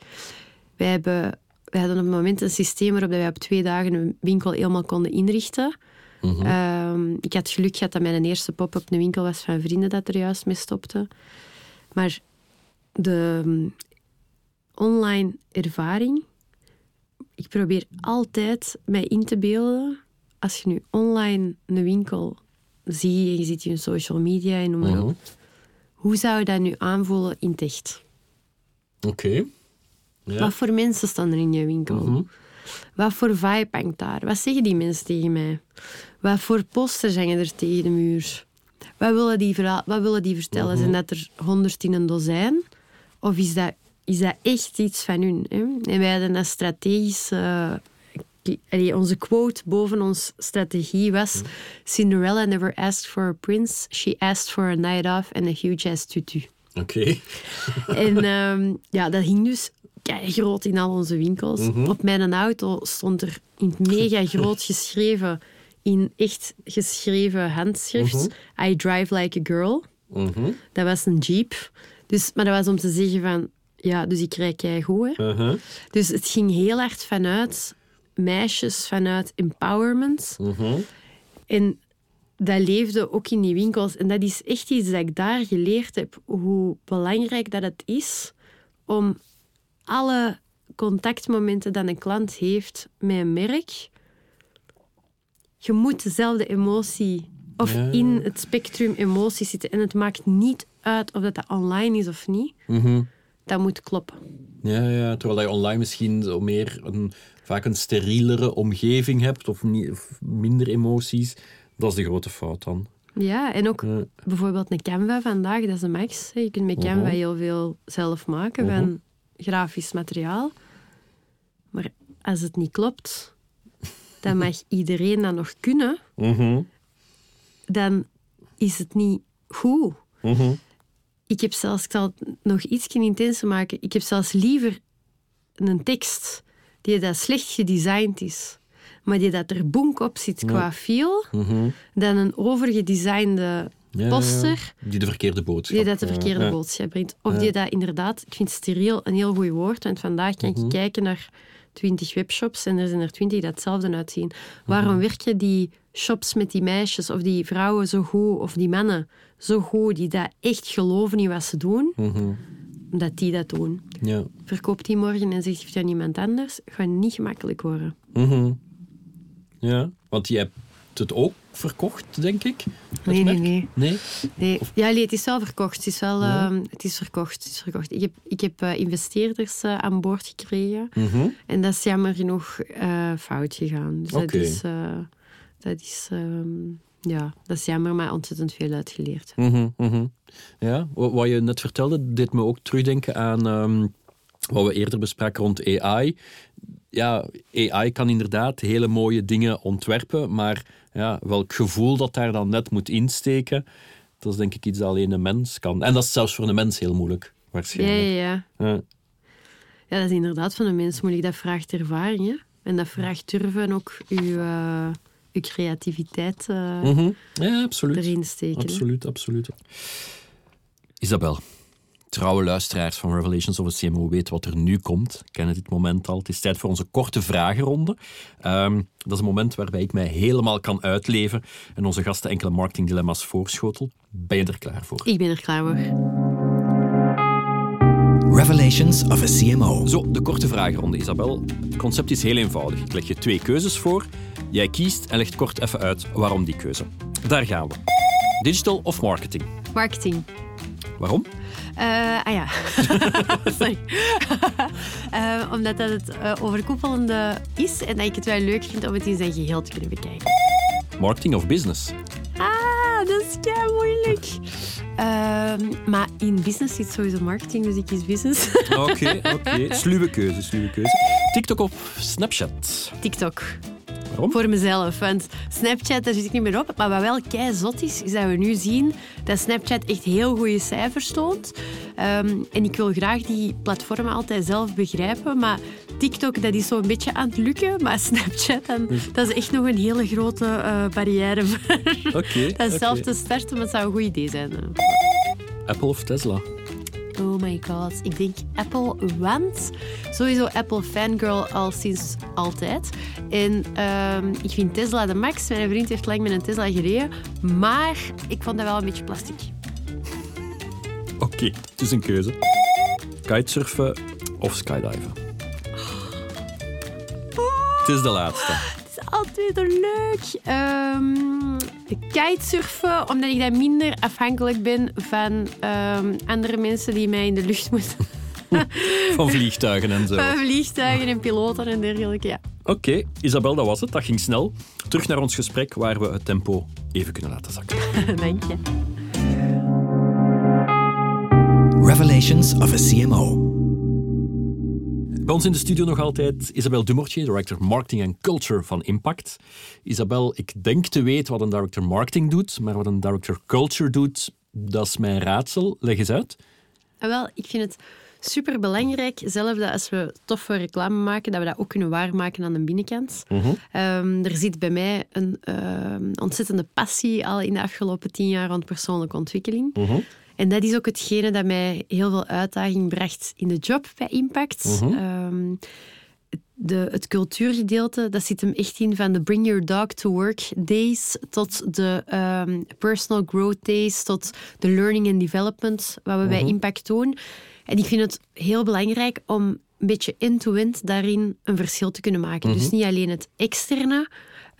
Wij, hebben, wij hadden op het moment een systeem waarop wij op twee dagen een winkel helemaal konden inrichten. Ehm, ik had geluk gehad dat mijn eerste pop-up een winkel was van vrienden dat er juist mee stopte. Maar de mm, online ervaring, ik probeer altijd mij in te beelden, als je nu online een winkel ziet en je ziet je in social media en noem maar Mhm. op, hoe zou je dat nu aanvoelen in het echt? Oké. Ja. Wat voor mensen staan er in je winkel? Mhm. Wat voor vibe hangt daar? Wat zeggen die mensen tegen mij? Wat voor posters hangen er tegen de muur? Wat willen die, verhaal, wat willen die vertellen? Zijn dat er honderd in een dozijn? Of is dat, is dat echt iets van hun? Hè? En wij hadden een strategische... onze quote boven onze strategie was... Cinderella never asked for a prince. She asked for a night off and a huge ass tutu. Oké. En ehm, ja, dat hing dus groot in al onze winkels. Op mijn auto stond er in het mega groot geschreven, in echt geschreven handschrift, I drive like a girl. Mhm. Dat was een jeep. Dus, maar dat was om te zeggen van, ja, dus ik rijd kei goed. Hè. Dus het ging heel hard vanuit meisjes, vanuit empowerment. Mhm. En dat leefde ook in die winkels. En dat is echt iets dat ik daar geleerd heb. Hoe belangrijk dat het is om alle contactmomenten dat een klant heeft met een merk, je moet dezelfde emotie of Ja. in het spectrum emoties zitten. En het maakt niet uit of dat, dat online is of niet. Mhm. dat moet kloppen. Ja, ja, terwijl je online misschien zo meer een, vaak een sterielere omgeving hebt of, niet, of minder emoties. Dat is de grote fout dan. Ja, en ook bijvoorbeeld een Canva vandaag, dat is de max. Je kunt met Canva heel veel zelf maken van. Grafisch materiaal. Maar als het niet klopt, dan mag iedereen dat nog kunnen. Uh-huh. Dan is het niet goed. Ik heb zelfs, ik zal het nog iets intenser maken, ik heb zelfs liever een tekst die dat slecht gedesigned is, maar die dat er bonk op zit qua feel, mhm. dan een overgedesignde poster. Die de verkeerde boodschap. Die dat de verkeerde boodschap brengt. Of die dat inderdaad, ik vind steriel een heel goed woord, want vandaag kan mm ik kijken naar twintig webshops en er zijn er twintig dat hetzelfde uitzien. Waarom mhm. werken die shops met die meisjes of die vrouwen zo goed, of die mannen zo goed, die dat echt geloven in wat ze doen, mm dat die dat doen. Ja. Verkoopt die morgen en zegt aan iemand anders, gaat niet gemakkelijk worden. Ja, want je hebt het ook verkocht, denk ik? Nee, nee, nee, nee. nee. Ja, nee, het is wel verkocht. Het is, wel, ehm, het is verkocht. Het is verkocht. Ik heb, ik heb uh, investeerders uh, aan boord gekregen. Mhm. En dat is jammer genoeg uh, fout gegaan. Dus dat is... dat is ehm, ja, dat is jammer, maar ontzettend veel uitgeleerd. Mm -hmm, Ja, wat je net vertelde, deed me ook terugdenken aan ehm, wat we eerder bespraken rond AI. Ja, AI kan inderdaad hele mooie dingen ontwerpen, maar ja, welk gevoel dat daar dan net moet insteken, dat is denk ik iets dat alleen een mens kan. En dat is zelfs voor een mens heel moeilijk, waarschijnlijk. Ja, ja, ja. ja. dat is inderdaad van een mens moeilijk. Dat vraagt ervaring, hè? En dat vraagt durven ook uw... Uh je creativiteit uh, ja, absoluut. erin steken. Absoluut, absoluut. Isabel, trouwe luisteraars van Revelations of a CMO weet wat er nu komt. Kennen dit moment al. Het is tijd voor onze korte vragenronde. Um, dat is een moment waarbij ik mij helemaal kan uitleven en onze gasten enkele marketingdilemma's voorschotel. Ben je er klaar voor? Ik ben er klaar voor. Revelations of a CMO. Zo, de korte vragenronde, Isabel. Het concept is heel eenvoudig. Ik leg je twee keuzes voor. Jij kiest en legt kort even uit waarom die keuze. Daar gaan we. Digital of marketing? Marketing. Waarom? Uh, ah ja, sorry. uh, omdat dat het uh, overkoepelende is en dat ik het wel leuk vind om het in zijn geheel te kunnen bekijken. Marketing of business? Ah, dat is kei moeilijk. Ehm, maar in business zit sowieso marketing, dus ik kies business. Oké, oké. Sluwe keuze, sluwe keuze. TikTok of Snapchat? TikTok. Waarom? Voor mezelf. Want Snapchat, daar zit ik niet meer op. Maar wat wel kei zot is, is dat we nu zien dat Snapchat echt heel goede cijfers toont. Ehm, en ik wil graag die platformen altijd zelf begrijpen. Maar TikTok, dat is zo'n beetje aan het lukken. Maar Snapchat, dan, dus- dat is echt nog een hele grote uh, barrière okay, dat zelf te starten. Maar het zou een goed idee zijn. Apple of Tesla? Oh my god, ik denk Apple, want sowieso Apple fangirl al sinds altijd. En ehm, ik vind Tesla de max. Mijn vriend heeft lang met een Tesla gereden, maar ik vond dat wel een beetje plastic. Oké, het is een keuze. Kitesurfen of skydiven? Het is de laatste. Het is altijd leuk. Um, kitesurfen, omdat ik dan minder afhankelijk ben van um, andere mensen die mij in de lucht moeten. van vliegtuigen en zo. Van vliegtuigen en piloten en dergelijke, ja. Oké, Isabel, dat was het. Dat ging snel. Terug naar ons gesprek, waar we het tempo even kunnen laten zakken. Dank je. Revelations of a CMO. Bij ons in de studio nog altijd Isabel Dumortier, director marketing en culture van Impact. Isabel, ik denk te weten wat een director marketing doet, maar wat een director culture doet, dat is mijn raadsel. Leg eens uit. Ah, wel, ik vind het super belangrijk, zelf dat als we toffe reclame maken, dat we dat ook kunnen waarmaken aan de binnenkant. Mhm. Ehm, er zit bij mij een ehm, ontzettende passie al in de afgelopen tien jaar rond persoonlijke ontwikkeling. Mhm. En dat is ook hetgene dat mij heel veel uitdaging bracht in de job bij Impact. Mhm. Ehm, de, het cultuurgedeelte, dat zit hem echt in van de Bring Your Dog to Work days tot de um, personal growth days, tot de learning and development, wat we bij Mhm. Impact doen. En ik vind het heel belangrijk om een beetje end-to-end daarin een verschil te kunnen maken. Dus niet alleen het externe,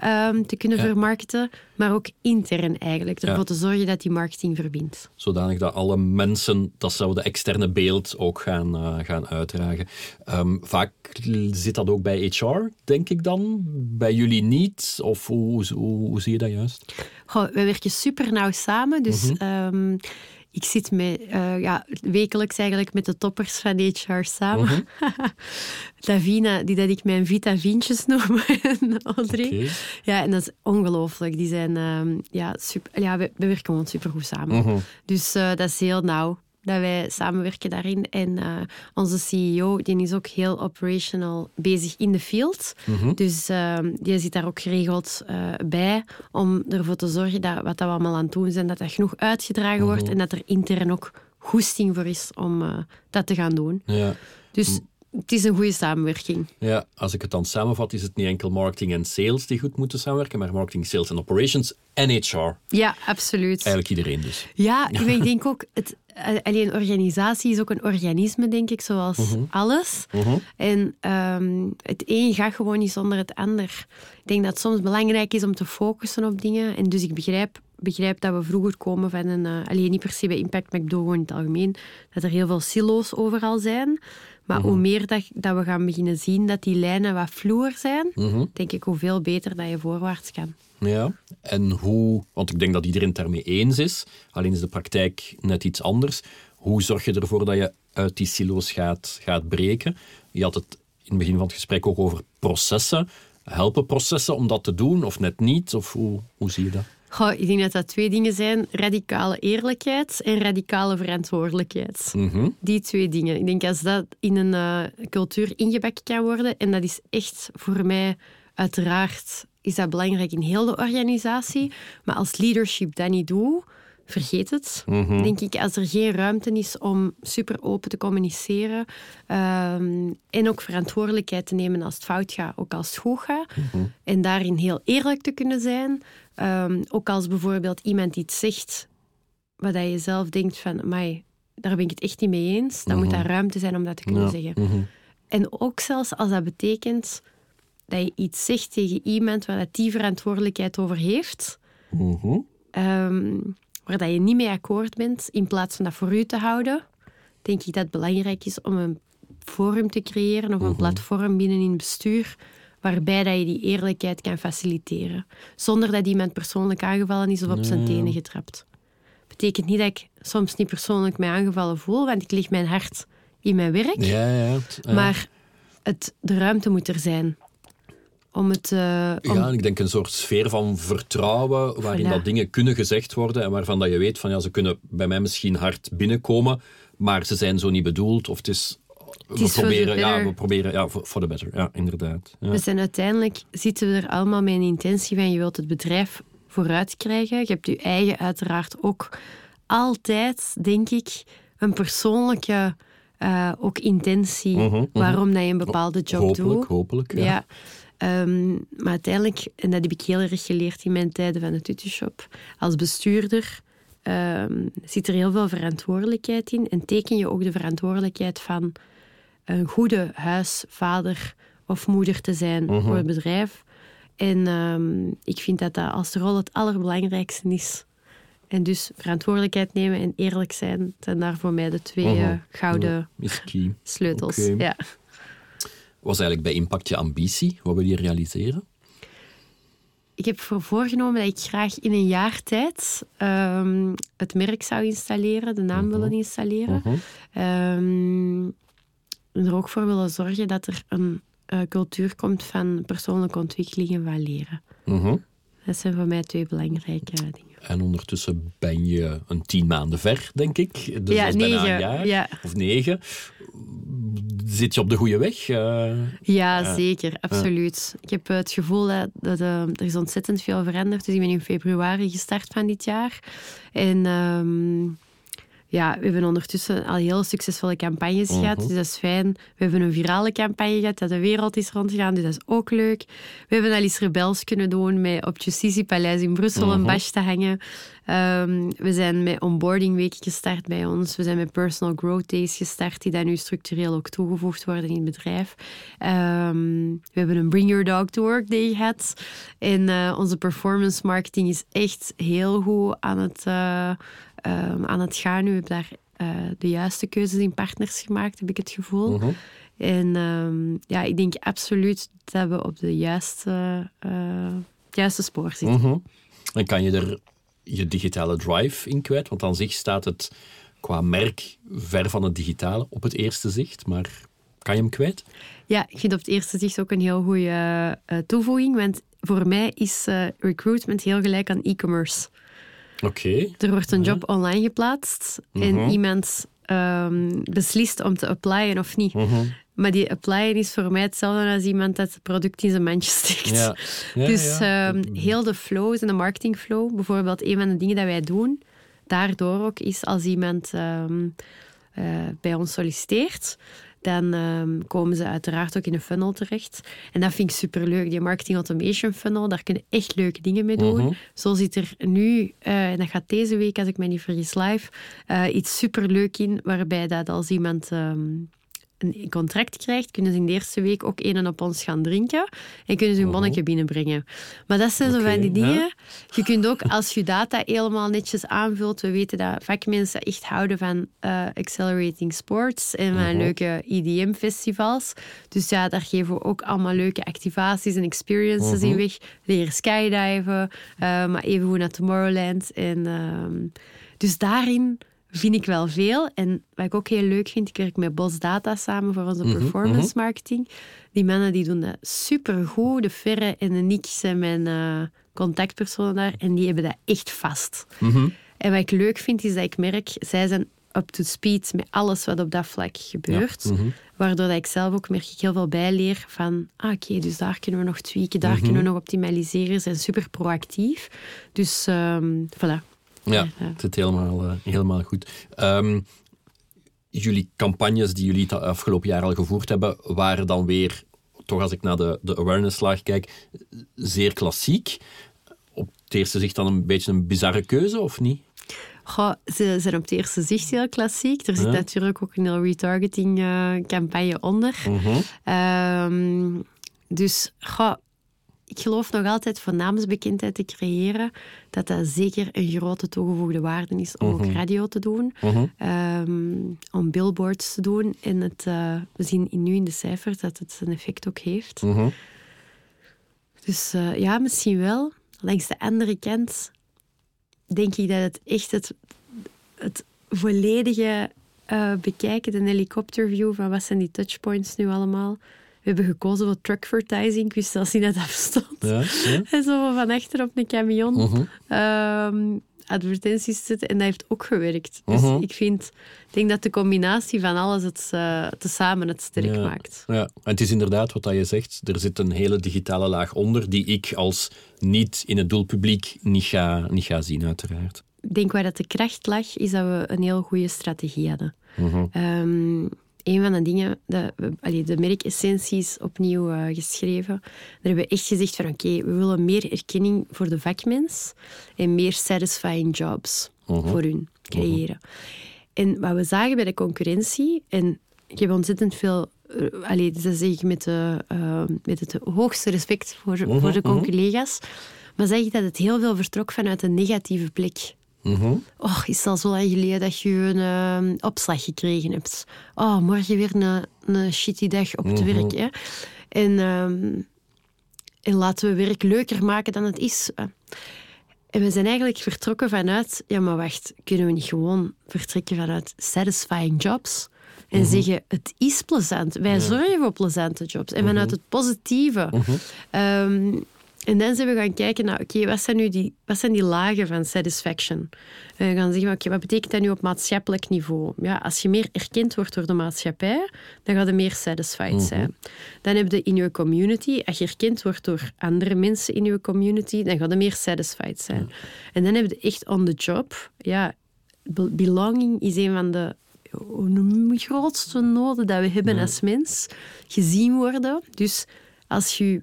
ehm, te kunnen vermarkten, maar ook intern eigenlijk. Ervoor te zorgen dat die marketing verbindt. Zodanig dat alle mensen datzelfde externe beeld ook gaan, uh, gaan uitdragen. Um, vaak zit dat ook bij HR, denk ik dan? Bij jullie niet? Of hoe, hoe, hoe zie je dat juist? Goh, wij werken super nauw samen, dus... Mm -hmm ik zit met, uh, ja, wekelijks eigenlijk met de toppers van HR samen. Uh -huh. Davina, die dat ik mijn Vita Vientjes noem, Audrey. Okay. Ja, en dat is ongelooflijk. Die zijn, uh, ja, super, ja, we, we, werken gewoon supergoed samen. -huh. Dus uh, dat is heel nauw dat wij samenwerken daarin. En uh, onze CEO die is ook heel operational bezig in de field. Mm -hmm. Dus uh, die zit daar ook geregeld uh, bij om ervoor te zorgen dat wat dat we allemaal aan het doen zijn, dat dat genoeg uitgedragen mm -hmm. wordt en dat er intern ook goesting voor is om dat te gaan doen. Ja. Dus het is een goede samenwerking. Ja, als ik het dan samenvat, is het niet enkel marketing en sales die goed moeten samenwerken, maar marketing, sales en operations en HR. Ja, absoluut. Eigenlijk iedereen dus. Ja, ik denk ook, het, alleen organisatie is ook een organisme, denk ik, zoals uh -huh. alles. Uh -huh. En um, het een gaat gewoon niet zonder het ander. Ik denk dat het soms belangrijk is om te focussen op dingen. En dus ik begrijp, begrijp dat we vroeger komen van een... Uh, alleen niet per se bij impact, maar ik bedoel gewoon in het algemeen, dat er heel veel silo's overal zijn. Maar -huh. hoe meer dat, dat, we gaan beginnen zien dat die lijnen wat vloer zijn, denk ik hoe veel beter dat je voorwaarts kan. Ja, en hoe, want ik denk dat iedereen het daarmee eens is, alleen is de praktijk net iets anders. Hoe zorg je ervoor dat je uit die silo's gaat, gaat breken? Je had het in het begin van het gesprek ook over processen. Helpen processen om dat te doen of net niet? Of hoe, hoe zie je dat? Goh, ik denk dat dat twee dingen zijn: radicale eerlijkheid en radicale verantwoordelijkheid. Mm -hmm. Die twee dingen. Ik denk als dat in een uh, cultuur ingebakken kan worden, en dat is echt voor mij uiteraard is dat belangrijk in heel de organisatie. Maar als leadership dat niet doet, vergeet het. Mm -hmm. Denk ik, als er geen ruimte is om super open te communiceren um, en ook verantwoordelijkheid te nemen als het fout gaat, ook als het goed gaat, mm -hmm. en daarin heel eerlijk te kunnen zijn, um, ook als bijvoorbeeld iemand iets zegt wat je zelf denkt van, mij, daar ben ik het echt niet mee eens, dan Mhm. moet daar ruimte zijn om dat te kunnen Ja. zeggen. Mhm. En ook zelfs als dat betekent dat je iets zegt tegen iemand waar dat die verantwoordelijkheid over heeft, Mhm. ehm, waar dat je niet mee akkoord bent, in plaats van dat voor u te houden, denk ik dat het belangrijk is om een forum te creëren of een platform binnen in het bestuur waarbij dat je die eerlijkheid kan faciliteren. Zonder dat iemand persoonlijk aangevallen is of op zijn tenen getrapt. Betekent niet dat ik soms niet persoonlijk mij aangevallen voel, want ik leg mijn hart in mijn werk. Ja, ja. Maar het, de ruimte moet er zijn. Om het... eh, om, Ja, ik denk een soort sfeer van vertrouwen waarin Voilà. dat dingen kunnen gezegd worden en waarvan dat je weet van ja, ze kunnen bij mij misschien hard binnenkomen, maar ze zijn zo niet bedoeld of het is... we, proberen, ja, we proberen, ja, for the better. Ja, inderdaad. Ja. We zijn uiteindelijk zitten we er allemaal met een intentie van je wilt het bedrijf vooruit krijgen. Je hebt je eigen uiteraard ook altijd, denk ik, een persoonlijke eh, ook intentie Mhm, mhm. waarom dat je een bepaalde job hopelijk, doet. hopelijk. Ja. Ja. Ehm, maar uiteindelijk, en dat heb ik heel erg geleerd in mijn tijden van de tutushop, als bestuurder ehm, zit er heel veel verantwoordelijkheid in. En teken je ook de verantwoordelijkheid van een goede huisvader of moeder te zijn Mhm. voor het bedrijf. En ehm, ik vind dat dat als rol het allerbelangrijkste is. En dus verantwoordelijkheid nemen en eerlijk zijn zijn daar voor mij de twee Mhm. eh, gouden Ja, sleutels. Ja. Was eigenlijk bij Impact je ambitie? Wat wil je realiseren? Ik heb voor voorgenomen dat ik graag in een jaar tijd ehm, het merk zou installeren, de naam willen installeren. Mhm. Ehm, er ook voor willen zorgen dat er een eh, cultuur komt van persoonlijke ontwikkeling en van leren. Mhm. Dat zijn voor mij twee belangrijke dingen. En ondertussen ben je een tien maanden ver, denk ik. Dus Ja, dat is bijna negen, een jaar. ja. Of negen. Zit je op de goede weg? Eh, Ja, zeker, absoluut. Ik heb het gevoel dat, dat eh, er is ontzettend veel veranderd. Dus ik ben in februari gestart van dit jaar. En ehm, ja, we hebben ondertussen al heel succesvolle campagnes gehad. Dus dat is fijn. We hebben een virale campagne gehad dat de wereld is rondgegaan. Dus dat is ook leuk. We hebben al iets rebels kunnen doen met op het Justitiepaleis in Brussel een badge te hangen. Ehm, we zijn met onboarding weken gestart bij ons. We zijn met personal growth days gestart, die dan nu structureel ook toegevoegd worden in het bedrijf. Ehm, we hebben een Bring Your Dog to Work Day gehad. En uh, onze performance marketing is echt heel goed aan het, uh, um, aan het gaan. We hebben daar uh, de juiste keuzes in partners gemaakt, heb ik het gevoel. Mhm. En ja, ik denk absoluut dat we op de juiste, juiste spoor zitten. Mhm. En kan je er je digitale drive in kwijt? Want aan zich staat het qua merk ver van het digitale op het eerste zicht, maar kan je hem kwijt? Ja, ik vind op het eerste zicht ook een heel goede uh, toevoeging, want voor mij is recruitment heel gelijk aan e-commerce. Oké. Er wordt een job online geplaatst en Mhm. iemand um, beslist om te applyen of niet. Mhm. Maar die applyen is voor mij hetzelfde als iemand dat het product in zijn mandje steekt. Ja. Ja, dus ja. ehm, heel de flows en de marketingflow, bijvoorbeeld een van de dingen dat wij doen, daardoor ook is als iemand ehm, eh, bij ons solliciteert, dan ehm, komen ze uiteraard ook in een funnel terecht. En dat vind ik superleuk. Die marketing automation funnel, daar kunnen echt leuke dingen mee doen. Mhm. Zo zit er nu, eh, en dat gaat deze week, als ik me niet vergis, live, eh, iets superleuk in, waarbij dat als iemand... ehm, een contract krijgt, kunnen ze in de eerste week ook een en op ons gaan drinken en kunnen ze hun bonnetje binnenbrengen. Maar dat zijn zo van die ja. dingen. Je kunt ook, als je data helemaal netjes aanvult, we weten dat vakmensen echt houden van eh, accelerating sports en van leuke EDM-festivals. Dus ja, daar geven we ook allemaal leuke activaties en experiences in weg. Leren skydiven, eh, maar even hoe naar Tomorrowland. En, ehm, dus daarin vind ik wel veel. En wat ik ook heel leuk vind, ik werk met Bos Data samen voor onze performance marketing. Die mannen die doen dat supergoed. De Ferre en de Nick zijn mijn eh, contactpersonen daar. En die hebben dat echt vast. En wat ik leuk vind, is dat ik merk, zij zijn up to speed met alles wat op dat vlak gebeurt. Waardoor dat ik zelf ook merk ik heel veel bijleer van, ah, oké, dus daar kunnen we nog tweaken, daar kunnen we nog optimaliseren. Ze zijn super proactief. Dus ehm voilà. Ja, het zit helemaal, eh, helemaal goed. Ehm, jullie campagnes die jullie het afgelopen jaar al gevoerd hebben, waren dan weer, toch als ik naar de, de awareness-laag kijk, zeer klassiek. Op het eerste zicht dan een beetje een bizarre keuze, of niet? Goh, ze zijn op het eerste zicht heel klassiek. Er zit Ja. natuurlijk ook een heel retargeting eh, campagne onder. Ehm, dus goh, ik geloof nog altijd voor naamsbekendheid te creëren, dat dat zeker een grote toegevoegde waarde is om ook radio te doen, ehm, om billboards te doen. En het, eh, we zien nu in de cijfers dat het een effect ook heeft. Dus eh, ja, misschien wel. Langs de andere kant denk ik dat het echt het, het volledige eh, bekijken, de helikopterview van wat zijn die touchpoints nu allemaal. We hebben gekozen voor truckvertising. Ik wist zelfs niet dat dat bestond. Ja, ja. En zo van achter op een camion ehm, advertenties zetten. En dat heeft ook gewerkt. Dus ik vind, ik denk dat de combinatie van alles het eh, tezamen het sterk Ja, maakt. Ja, en het is inderdaad wat dat je zegt. Er zit een hele digitale laag onder die ik als niet in het doelpubliek niet ga, niet ga zien, uiteraard. Ik denk waar dat de kracht lag, is dat we een heel goede strategie hadden. Ehm, een van de dingen, de, allee, de merkessenties opnieuw eh, geschreven. Daar hebben we echt gezegd van oké, we willen meer erkenning voor de vakmens en meer satisfying jobs voor hun creëren. En wat we zagen bij de concurrentie, en ik heb ontzettend veel, eh, allee, dat zeg ik met, de, eh, met het hoogste respect voor, voor de collega's, maar zag ik dat het heel veel vertrok vanuit een negatieve plek. Oh, is al zo lang geleden dat je een eh, opslag gekregen hebt? Oh, morgen weer een, een shitty dag op het werk. Hè? En, ehm, en laten we werk leuker maken dan het is. En we zijn eigenlijk vertrokken vanuit... Ja, maar wacht, kunnen we niet gewoon vertrekken vanuit satisfying jobs? En zeggen, het is plezant. Wij zorgen voor plezante jobs. En vanuit het positieve. Ehm, en dan zijn we gaan kijken naar, oké, wat zijn nu die, wat zijn die lagen van satisfaction? En we gaan zeggen, oké, wat betekent dat nu op maatschappelijk niveau? Ja, als je meer erkend wordt door de maatschappij, dan ga je meer satisfied zijn. Dan heb je in je community, als je erkend wordt door andere mensen in je community, dan ga je meer satisfied zijn. En dan heb je echt on the job, ja, belonging is een van de grootste noden dat we hebben als mens. Gezien worden. Dus als je,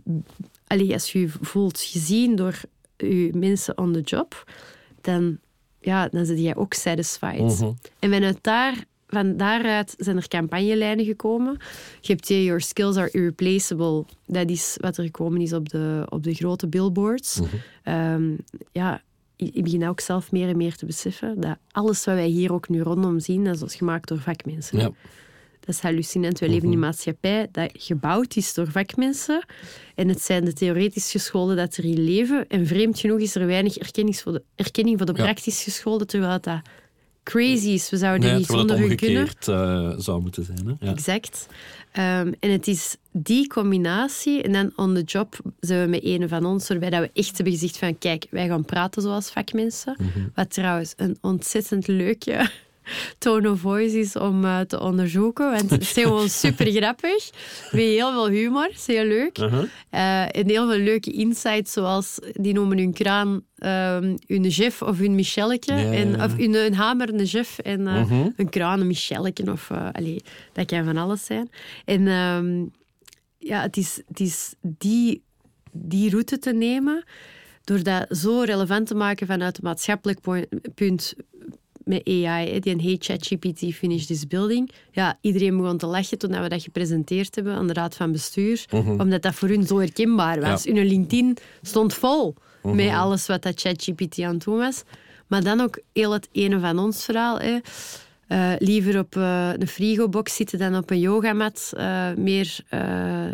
allez, als je voelt gezien door je mensen on the job, dan, ja, dan zit jij ook satisfied. Mhm. En vanuit daar van daaruit zijn er campagnelijnen gekomen. Je hebt je Your Skills Are Irreplaceable. Dat is wat er gekomen is op de, op de grote billboards. Mhm. Ehm, ja, ik begin ook zelf meer en meer te beseffen dat alles wat wij hier ook nu rondom zien, dat is gemaakt door vakmensen. Ja. Dat is hallucinant. Wij leven in een mhm. maatschappij dat gebouwd is door vakmensen. En het zijn de theoretisch gescholden dat erin leven. En vreemd genoeg is er weinig erkenning voor de, erkenning voor de praktisch gescholden, terwijl dat crazy is. We zouden niet zonder hun kunnen. Uh, zou moeten zijn. Hè? Ja. Exact. Um, en het is die combinatie. En dan on the job zijn we met een van ons, waarbij dat we echt hebben gezegd van kijk, wij gaan praten zoals vakmensen. Mm Wat trouwens een ontzettend leuke tone of voice is om uh, te onderzoeken. Want het is gewoon super grappig. Met heel veel humor, is heel leuk. Uh -huh. uh, en heel veel leuke insights, zoals die noemen hun kraan um, hun chef of hun Michelletje. Ja, en, of hun, een hamer, een chef en uh -huh. een kraan, een Michelletje. Of, allez, dat kan van alles zijn. En um, ja, het is, het is die, die route te nemen door dat zo relevant te maken vanuit het maatschappelijk punt met AI, die een Hey ChatGPT Finish This Building. Ja, iedereen begon te lachen toen we dat gepresenteerd hebben aan de raad van bestuur, mhm. omdat dat voor hun zo herkenbaar was. Ja. Hun LinkedIn stond vol mhm. met alles wat dat ChatGPT aan het doen was. Maar dan ook heel het ene van ons verhaal. Hè. Uh, liever op uh, een frigobox zitten dan op een yogamat. Uh, meer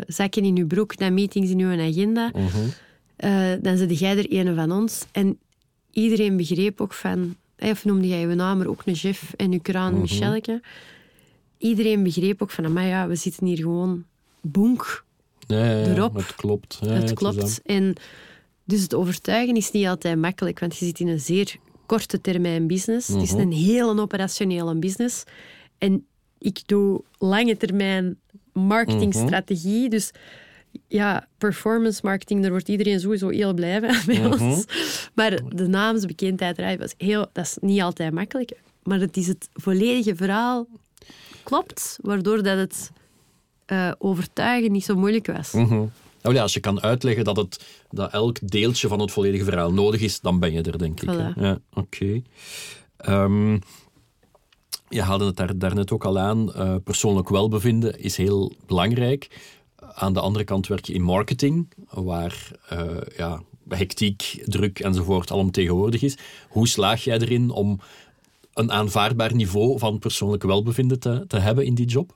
zakken in je broek dan meetings in je agenda. Mhm. dan zit jij er een van ons. En iedereen begreep ook van of noemde jij je naam, maar ook een chef en uw kraan mm Michelke. Iedereen begreep ook van, maar ja, we zitten hier gewoon bonk ja, erop. Het klopt. het klopt. En dus het overtuigen is niet altijd makkelijk, want je zit in een zeer korte termijn business. Het is mhm. een hele operationele business. En ik doe lange termijn marketingstrategie. Mhm. Dus ja, performance marketing, daar wordt iedereen sowieso heel blij van bij mhm. ons. Maar de naamsbekendheid was heel, dat is niet altijd makkelijk. Maar het is het volledige verhaal klopt, waardoor dat het uh, overtuigen niet zo moeilijk was. Mm ja, als je kan uitleggen dat, het, dat elk deeltje van het volledige verhaal nodig is, dan ben je er, denk ik. Ja, oké. Okay. Um, ehm, je haalde het daar, daarnet ook al aan. Uh, persoonlijk welbevinden is heel belangrijk aan de andere kant werk je in marketing, waar uh, ja, hectiek, druk enzovoort alomtegenwoordig is. Hoe slaag jij erin om een aanvaardbaar niveau van persoonlijk welbevinden te, te hebben in die job?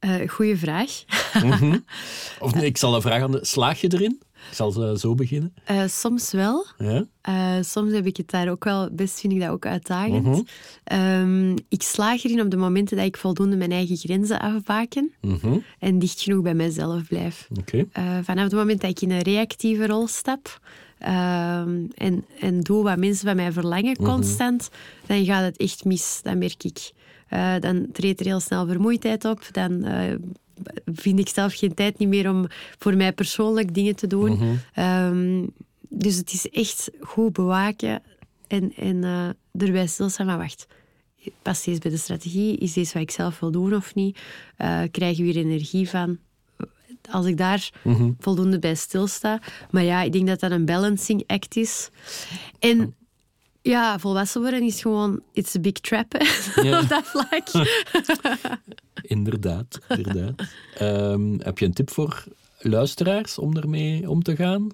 Uh, goeie vraag. mm Of nee, ik zal een vraag aan de... Slaag je erin? Ik zal zo beginnen. Uh, soms wel. Ja? Uh, soms heb ik het daar ook wel, best vind ik dat ook uitdagend. Mm -hmm. ik slaag erin op de momenten dat ik voldoende mijn eigen grenzen afbaken -hmm. en dicht genoeg bij mezelf blijf. Okay. Uh, vanaf het moment dat ik in een reactieve rol stap um, en, en doe wat mensen van mij verlangen mhm. constant, dan gaat het echt mis, dat merk ik. Uh, dan treedt er heel snel vermoeidheid op, dan vind ik zelf geen tijd niet meer om voor mij persoonlijk dingen te doen. Mhm. Ehm, dus het is echt goed bewaken en, en uh, erbij stilstaan. Maar wacht, past deze bij de strategie? Is deze wat ik zelf wil doen of niet? Uh, krijg je weer energie van? Als ik daar mhm. voldoende bij stilsta. Maar ja, ik denk dat dat een balancing act is. En ja, volwassen worden is gewoon, it's a big trap ja. op dat vlak. inderdaad, inderdaad. Um, heb je een tip voor luisteraars om ermee om te gaan?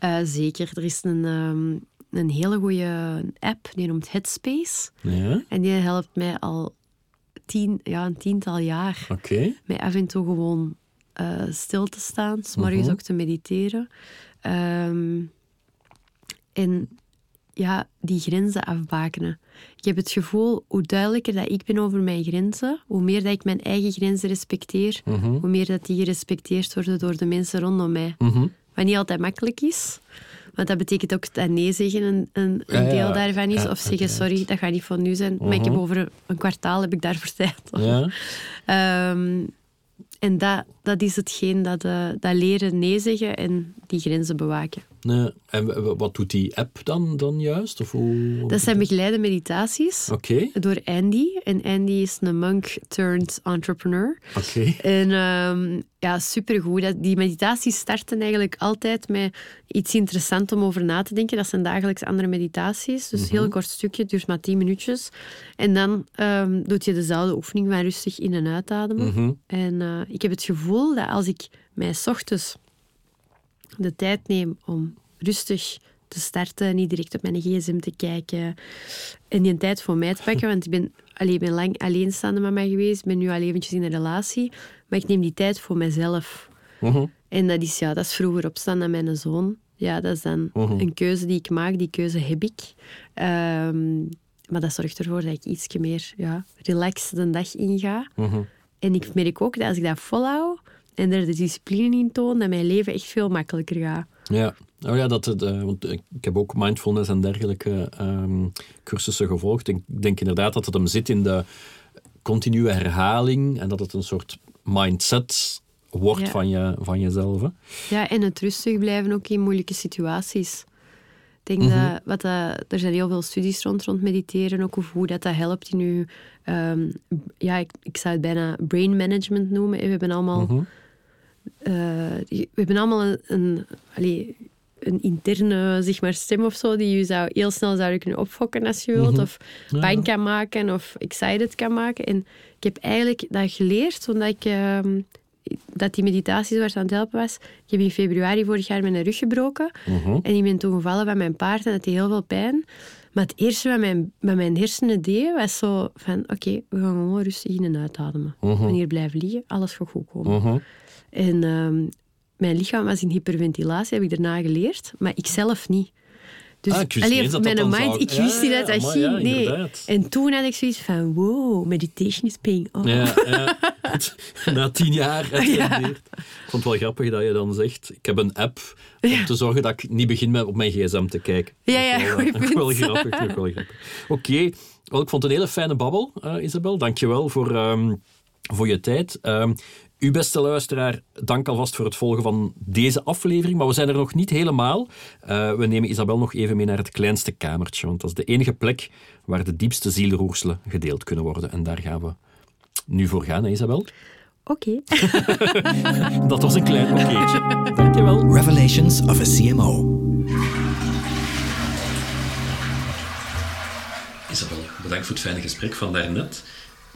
Uh, zeker. Er is een, um, een hele goede app, die noemt Headspace. Ja? En die helpt mij al tien, ja, een tiental jaar. Okay. Mij af en toe gewoon uh, stil te staan, uh -huh. ook te mediteren. Um, en ja, die grenzen afbakenen. Ik heb het gevoel, hoe duidelijker dat ik ben over mijn grenzen, hoe meer dat ik mijn eigen grenzen respecteer, mhm. hoe meer dat die gerespecteerd worden door de mensen rondom mij. Mm Wat niet altijd makkelijk is. Want dat betekent ook dat nee zeggen een, een, een deel daarvan is. of zeggen, sorry, dat gaat niet van nu zijn. Maar ik heb mhm. over een kwartaal heb ik daarvoor tijd. um, en dat, dat is hetgeen dat, uh, dat leren nee zeggen en die grenzen bewaken. Nee. En wat doet die app dan, dan juist? Of hoe, dat zijn begeleide meditaties okay. door Andy. En Andy is een monk turned entrepreneur. Oké. En um, ja, supergoed. Die meditaties starten eigenlijk altijd met iets interessants om over na te denken. Dat zijn dagelijks andere meditaties. Dus heel kort stukje, duurt maar tien minuutjes. En dan um, doet je dezelfde oefening van rustig in- en uitademen. En uh, ik heb het gevoel dat als ik mij ochtends de tijd neem om rustig te starten, niet direct op mijn gsm te kijken en die tijd voor mij te pakken, want ik ben, allee, ben lang alleenstaande met mij geweest, ik ben nu al eventjes in een relatie, maar ik neem die tijd voor mezelf. Mhm. En dat is, ja, dat is vroeger opstaan aan mijn zoon. Ja, dat is dan Mhm. een keuze die ik maak, die keuze heb ik. Ehm, maar dat zorgt ervoor dat ik iets meer ja, relaxed de dag inga. Mhm. En ik merk ook dat als ik dat volhoud en er de discipline in toon, dat mijn leven echt veel makkelijker gaat. Ja, oh ja dat, uh, want ik heb ook mindfulness en dergelijke um, cursussen gevolgd. Ik denk inderdaad dat het hem zit in de continue herhaling en dat het een soort mindset wordt Ja. van, je, van jezelf. Hè? Ja, en het rustig blijven ook in moeilijke situaties. Ik denk dat, wat dat, er zijn heel veel studies rond, rond mediteren, ook over hoe dat, dat helpt in je... ehm, ja, ik, ik zou het bijna brain management noemen. We hebben allemaal... Mhm. eh, we hebben allemaal een, een, allee, een interne zeg maar, stem of zo, die je zou, heel snel zou kunnen opfokken als je wilt. Of Ja. bang kan maken, of excited kan maken. En ik heb eigenlijk dat geleerd, omdat ik... ehm, dat die meditaties waar het aan het helpen was. Ik heb in februari vorig jaar mijn rug gebroken. Mhm. En ik ben toen gevallen bij mijn paard en dat deed heel veel pijn. Maar het eerste wat mijn, wat mijn hersenen deden, was zo van... Oké, we gaan gewoon rustig in- en uitademen. Wanneer blijven liggen, alles gaat goed komen. Mhm. En ehm, mijn lichaam was in hyperventilatie, heb ik daarna geleerd. Maar ik zelf niet. Dus Ah, ik wist allee, niet eens dat mijn dat mind, zou- ik wist niet ja, dat dat ging. ja, nee. En toen had ik zoiets van, wow, meditation is paying off. Ja, ja. Na tien jaar uitgerendeerd. Ik vond het wel grappig dat je dan zegt, ik heb een app om te zorgen dat ik niet begin met op mijn gsm te kijken. Ja, ja, wel, goeie punt. wel grappig. Wel grappig. Oké, wel, ik vond het een hele fijne babbel, eh, Isabel. Dank je wel voor, ehm, voor je tijd. Ehm, u, beste luisteraar, dank alvast voor het volgen van deze aflevering. Maar we zijn er nog niet helemaal. Eh, we nemen Isabel nog even mee naar het kleinste kamertje. Want dat is de enige plek waar de diepste zielroerselen gedeeld kunnen worden. En daar gaan we nu voor gaan, hè, Isabel? Oké. Dat was een klein okéetje. Dankjewel. Revelations of a CMO. Isabel, bedankt voor het fijne gesprek van daarnet.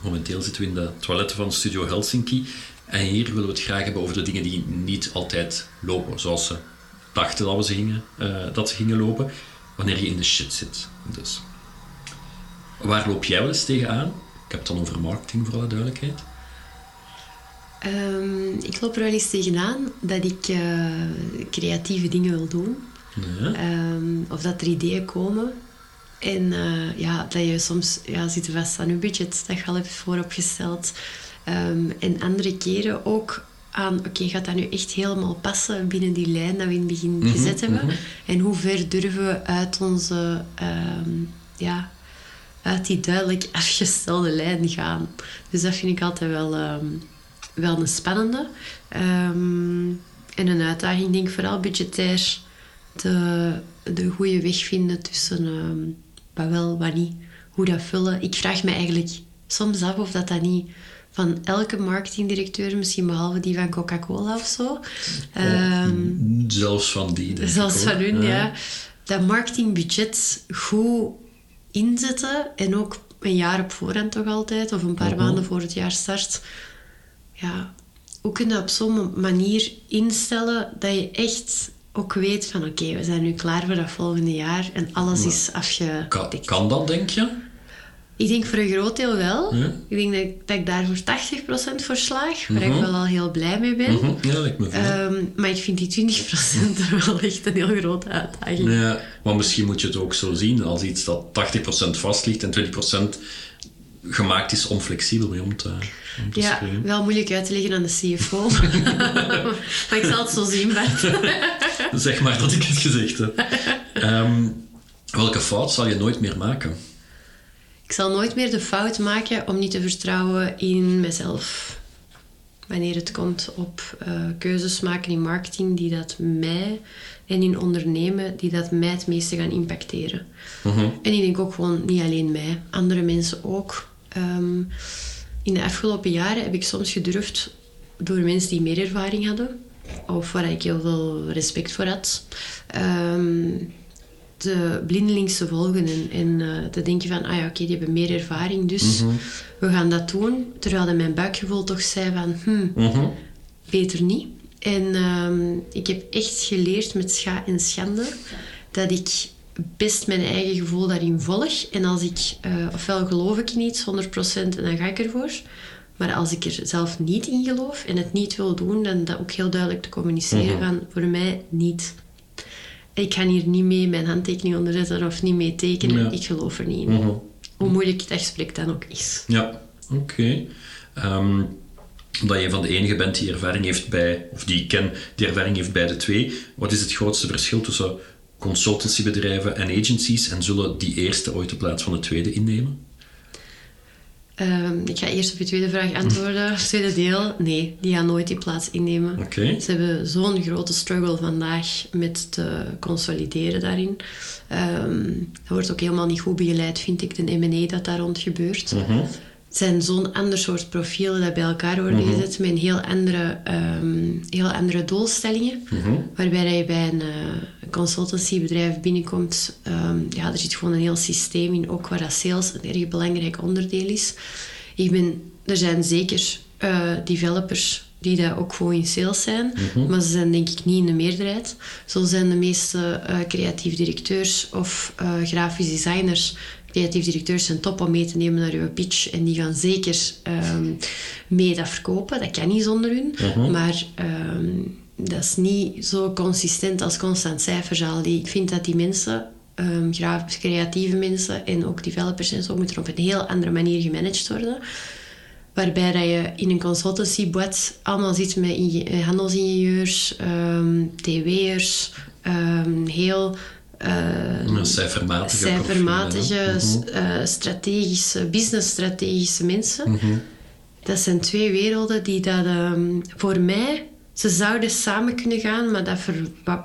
Momenteel zitten we in de toiletten van Studio Helsinki. En hier willen we het graag hebben over de dingen die niet altijd lopen. Zoals ze dachten dat, we ze gingen, eh, dat ze gingen lopen. Wanneer je in de shit zit. Dus. Waar loop jij wel eens tegenaan? Ik heb het dan over marketing, voor alle duidelijkheid. Ehm, ik loop er wel eens tegenaan dat ik eh, creatieve dingen wil doen. Ja. Ehm, of dat er ideeën komen. En eh, ja, dat je soms ja, zit vast aan je budget dat je al hebt vooropgesteld. Ehm, en andere keren ook aan, oké, gaat dat nu echt helemaal passen binnen die lijn dat we in het begin gezet hebben? En hoe ver durven we uit onze, ja, uit die duidelijk afgestelde lijn gaan? Dus dat vind ik altijd wel, ehm, wel een spannende. Ehm, en een uitdaging, denk ik, vooral budgetair de, de goede weg vinden tussen ehm, wat wel, wat niet. Hoe dat vullen. Ik vraag me eigenlijk soms af of dat, dat niet van elke marketingdirecteur, misschien behalve die van Coca-Cola of zo. ehm, Zelfs van die. denk ik, Zelfs van hun, ja. Dat marketingbudget goed inzetten en ook een jaar op voorhand toch altijd, of een paar maanden voor het jaar start. Ja, hoe kun je op zo'n manier instellen dat je echt ook weet van oké, we zijn nu klaar voor dat volgende jaar en alles is Kan, afgedekt. kan dat, denk je? Ik denk voor een groot deel wel. Ja. Ik denk dat, ik- dat ik daar voor 80% voor slaag, waar ik wel al heel blij mee ben. Mhm. Ja, me. Ehm, maar ik vind die 20% er wel echt een heel grote uitdaging. Ja, maar misschien moet je het ook zo zien als iets dat 80% vast ligt en 20% gemaakt is om flexibel mee om te, om te Ja, wel moeilijk uit te leggen aan de CFO. maar ik zal het zo zien, Bart. Zeg maar dat ik het gezegd heb. Ehm, welke fout zal je nooit meer maken? Ik zal nooit meer de fout maken om niet te vertrouwen in mezelf. wanneer het komt op uh, keuzes maken in marketing die dat mij en in ondernemen die dat mij het meeste gaan impacteren. Mhm. En ik denk ook gewoon niet alleen mij, andere mensen ook. Ehm, in de afgelopen jaren heb ik soms gedurfd door mensen die meer ervaring hadden, of waar ik heel veel respect voor had, um, de blindelings te volgen en, en uh, te denken van, ah ja, oké, die hebben meer ervaring, dus mhm. we gaan dat doen. Terwijl mijn buikgevoel toch zei van, hmm, beter niet. En ehm, ik heb echt geleerd met scha en schande dat ik best mijn eigen gevoel daarin volg. En als ik, uh, ofwel geloof ik in iets 100% en dan ga ik ervoor. Maar als ik er zelf niet in geloof en het niet wil doen, dan dat ook heel duidelijk te communiceren mhm. van voor mij niet. Ik ga hier niet mee mijn handtekening onderzetten of niet mee tekenen. Ik geloof er niet in. Mhm. Hoe moeilijk het gesprek dan ook is. Ja, oké. Ehm, omdat je van de enige bent die ervaring heeft bij, of die ik ken, die ervaring heeft bij de twee. Wat is het grootste verschil tussen consultancybedrijven en agencies en zullen die eerste ooit de plaats van de tweede innemen? Ehm, ik ga eerst op je tweede vraag antwoorden. Het tweede deel, nee, die gaan nooit die plaats innemen. Okay. Ze hebben zo'n grote struggle vandaag met te consolideren daarin. Um, er wordt ook helemaal niet goed begeleid, vind ik, de M&A dat daar rond gebeurt. Mhm zijn zo'n ander soort profielen dat bij elkaar worden mhm. gezet met een heel andere, um, heel andere doelstellingen. Mhm. Waarbij je bij een uh, consultancybedrijf binnenkomt, um, ja, er zit gewoon een heel systeem in, ook waar dat sales een erg belangrijk onderdeel is. Ik ben, er zijn zeker uh, developers die daar ook gewoon in sales zijn, mhm. maar ze zijn denk ik niet in de meerderheid. Zo zijn de meeste uh, creatief directeurs of grafisch designers creatief directeurs zijn top om mee te nemen naar uw pitch. En die gaan zeker um, mee dat verkopen. Dat kan niet zonder hun. Mhm. Maar ehm, dat is niet zo consistent als constant cijferzaal. Ik vind dat die mensen, um, creatieve mensen en ook developers en zo, moeten op een heel andere manier gemanaged worden. Waarbij dat je in een consultancybord allemaal zit met handelsingenieurs, um, TW'ers, heel uh, cijfermatige, cijfermatige uh, strategische, business-strategische mensen. Mhm. Dat zijn twee werelden die dat, um, voor mij, ze zouden samen kunnen gaan, maar dat, ver,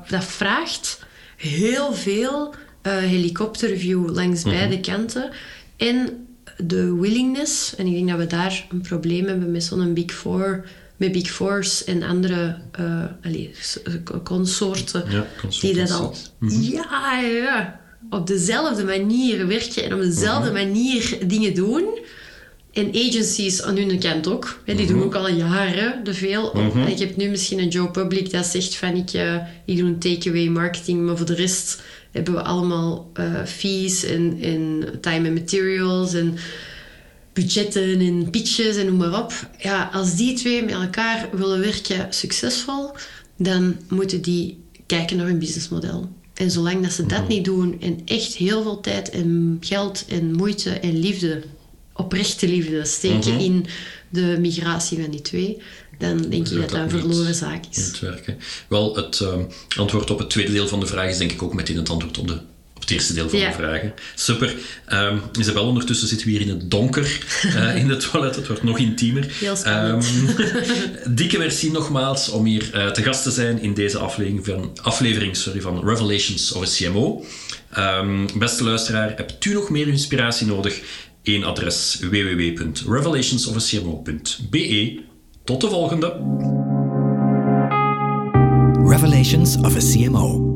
dat vraagt heel veel uh, helikopterview langs mhm. beide kanten. En de willingness, en ik denk dat we daar een probleem hebben met zo'n Big Four met Big Fours en andere uh, allez, consorten ja, die dat al mhm. ja, ja, op dezelfde manier werken en op dezelfde mhm. manier dingen doen. En agencies aan hun kant ook. die doen mhm. ook al jaren te veel. Ik heb nu misschien een Joe Public dat zegt van ik, uh, ik doe een takeaway marketing, maar voor de rest hebben we allemaal uh, fees en, en time and materials en budgetten en pitches en noem maar op. Ja, als die twee met elkaar willen werken succesvol, dan moeten die kijken naar hun businessmodel. En zolang dat ze dat mhm. niet doen en echt heel veel tijd en geld en moeite en liefde, oprechte liefde, steken mhm. in de migratie van die twee, dan denk ik dat dat een verloren zaak is. Het werken. Wel, het uh, antwoord op het tweede deel van de vraag is denk ik ook meteen het antwoord op de het eerste deel van de vragen. Super. Um, Isabel, ondertussen zitten we hier in het donker uh, in het toilet. Het wordt nog intiemer. Heel spannend. Um, dikke merci nogmaals om hier uh, te gast te zijn in deze aflevering van, aflevering, sorry, van Revelations of a CMO. Um, ehm, beste luisteraar, hebt u nog meer inspiratie nodig? Eén adres www.revelationsofacmo.be. Tot de volgende. Revelations of a CMO.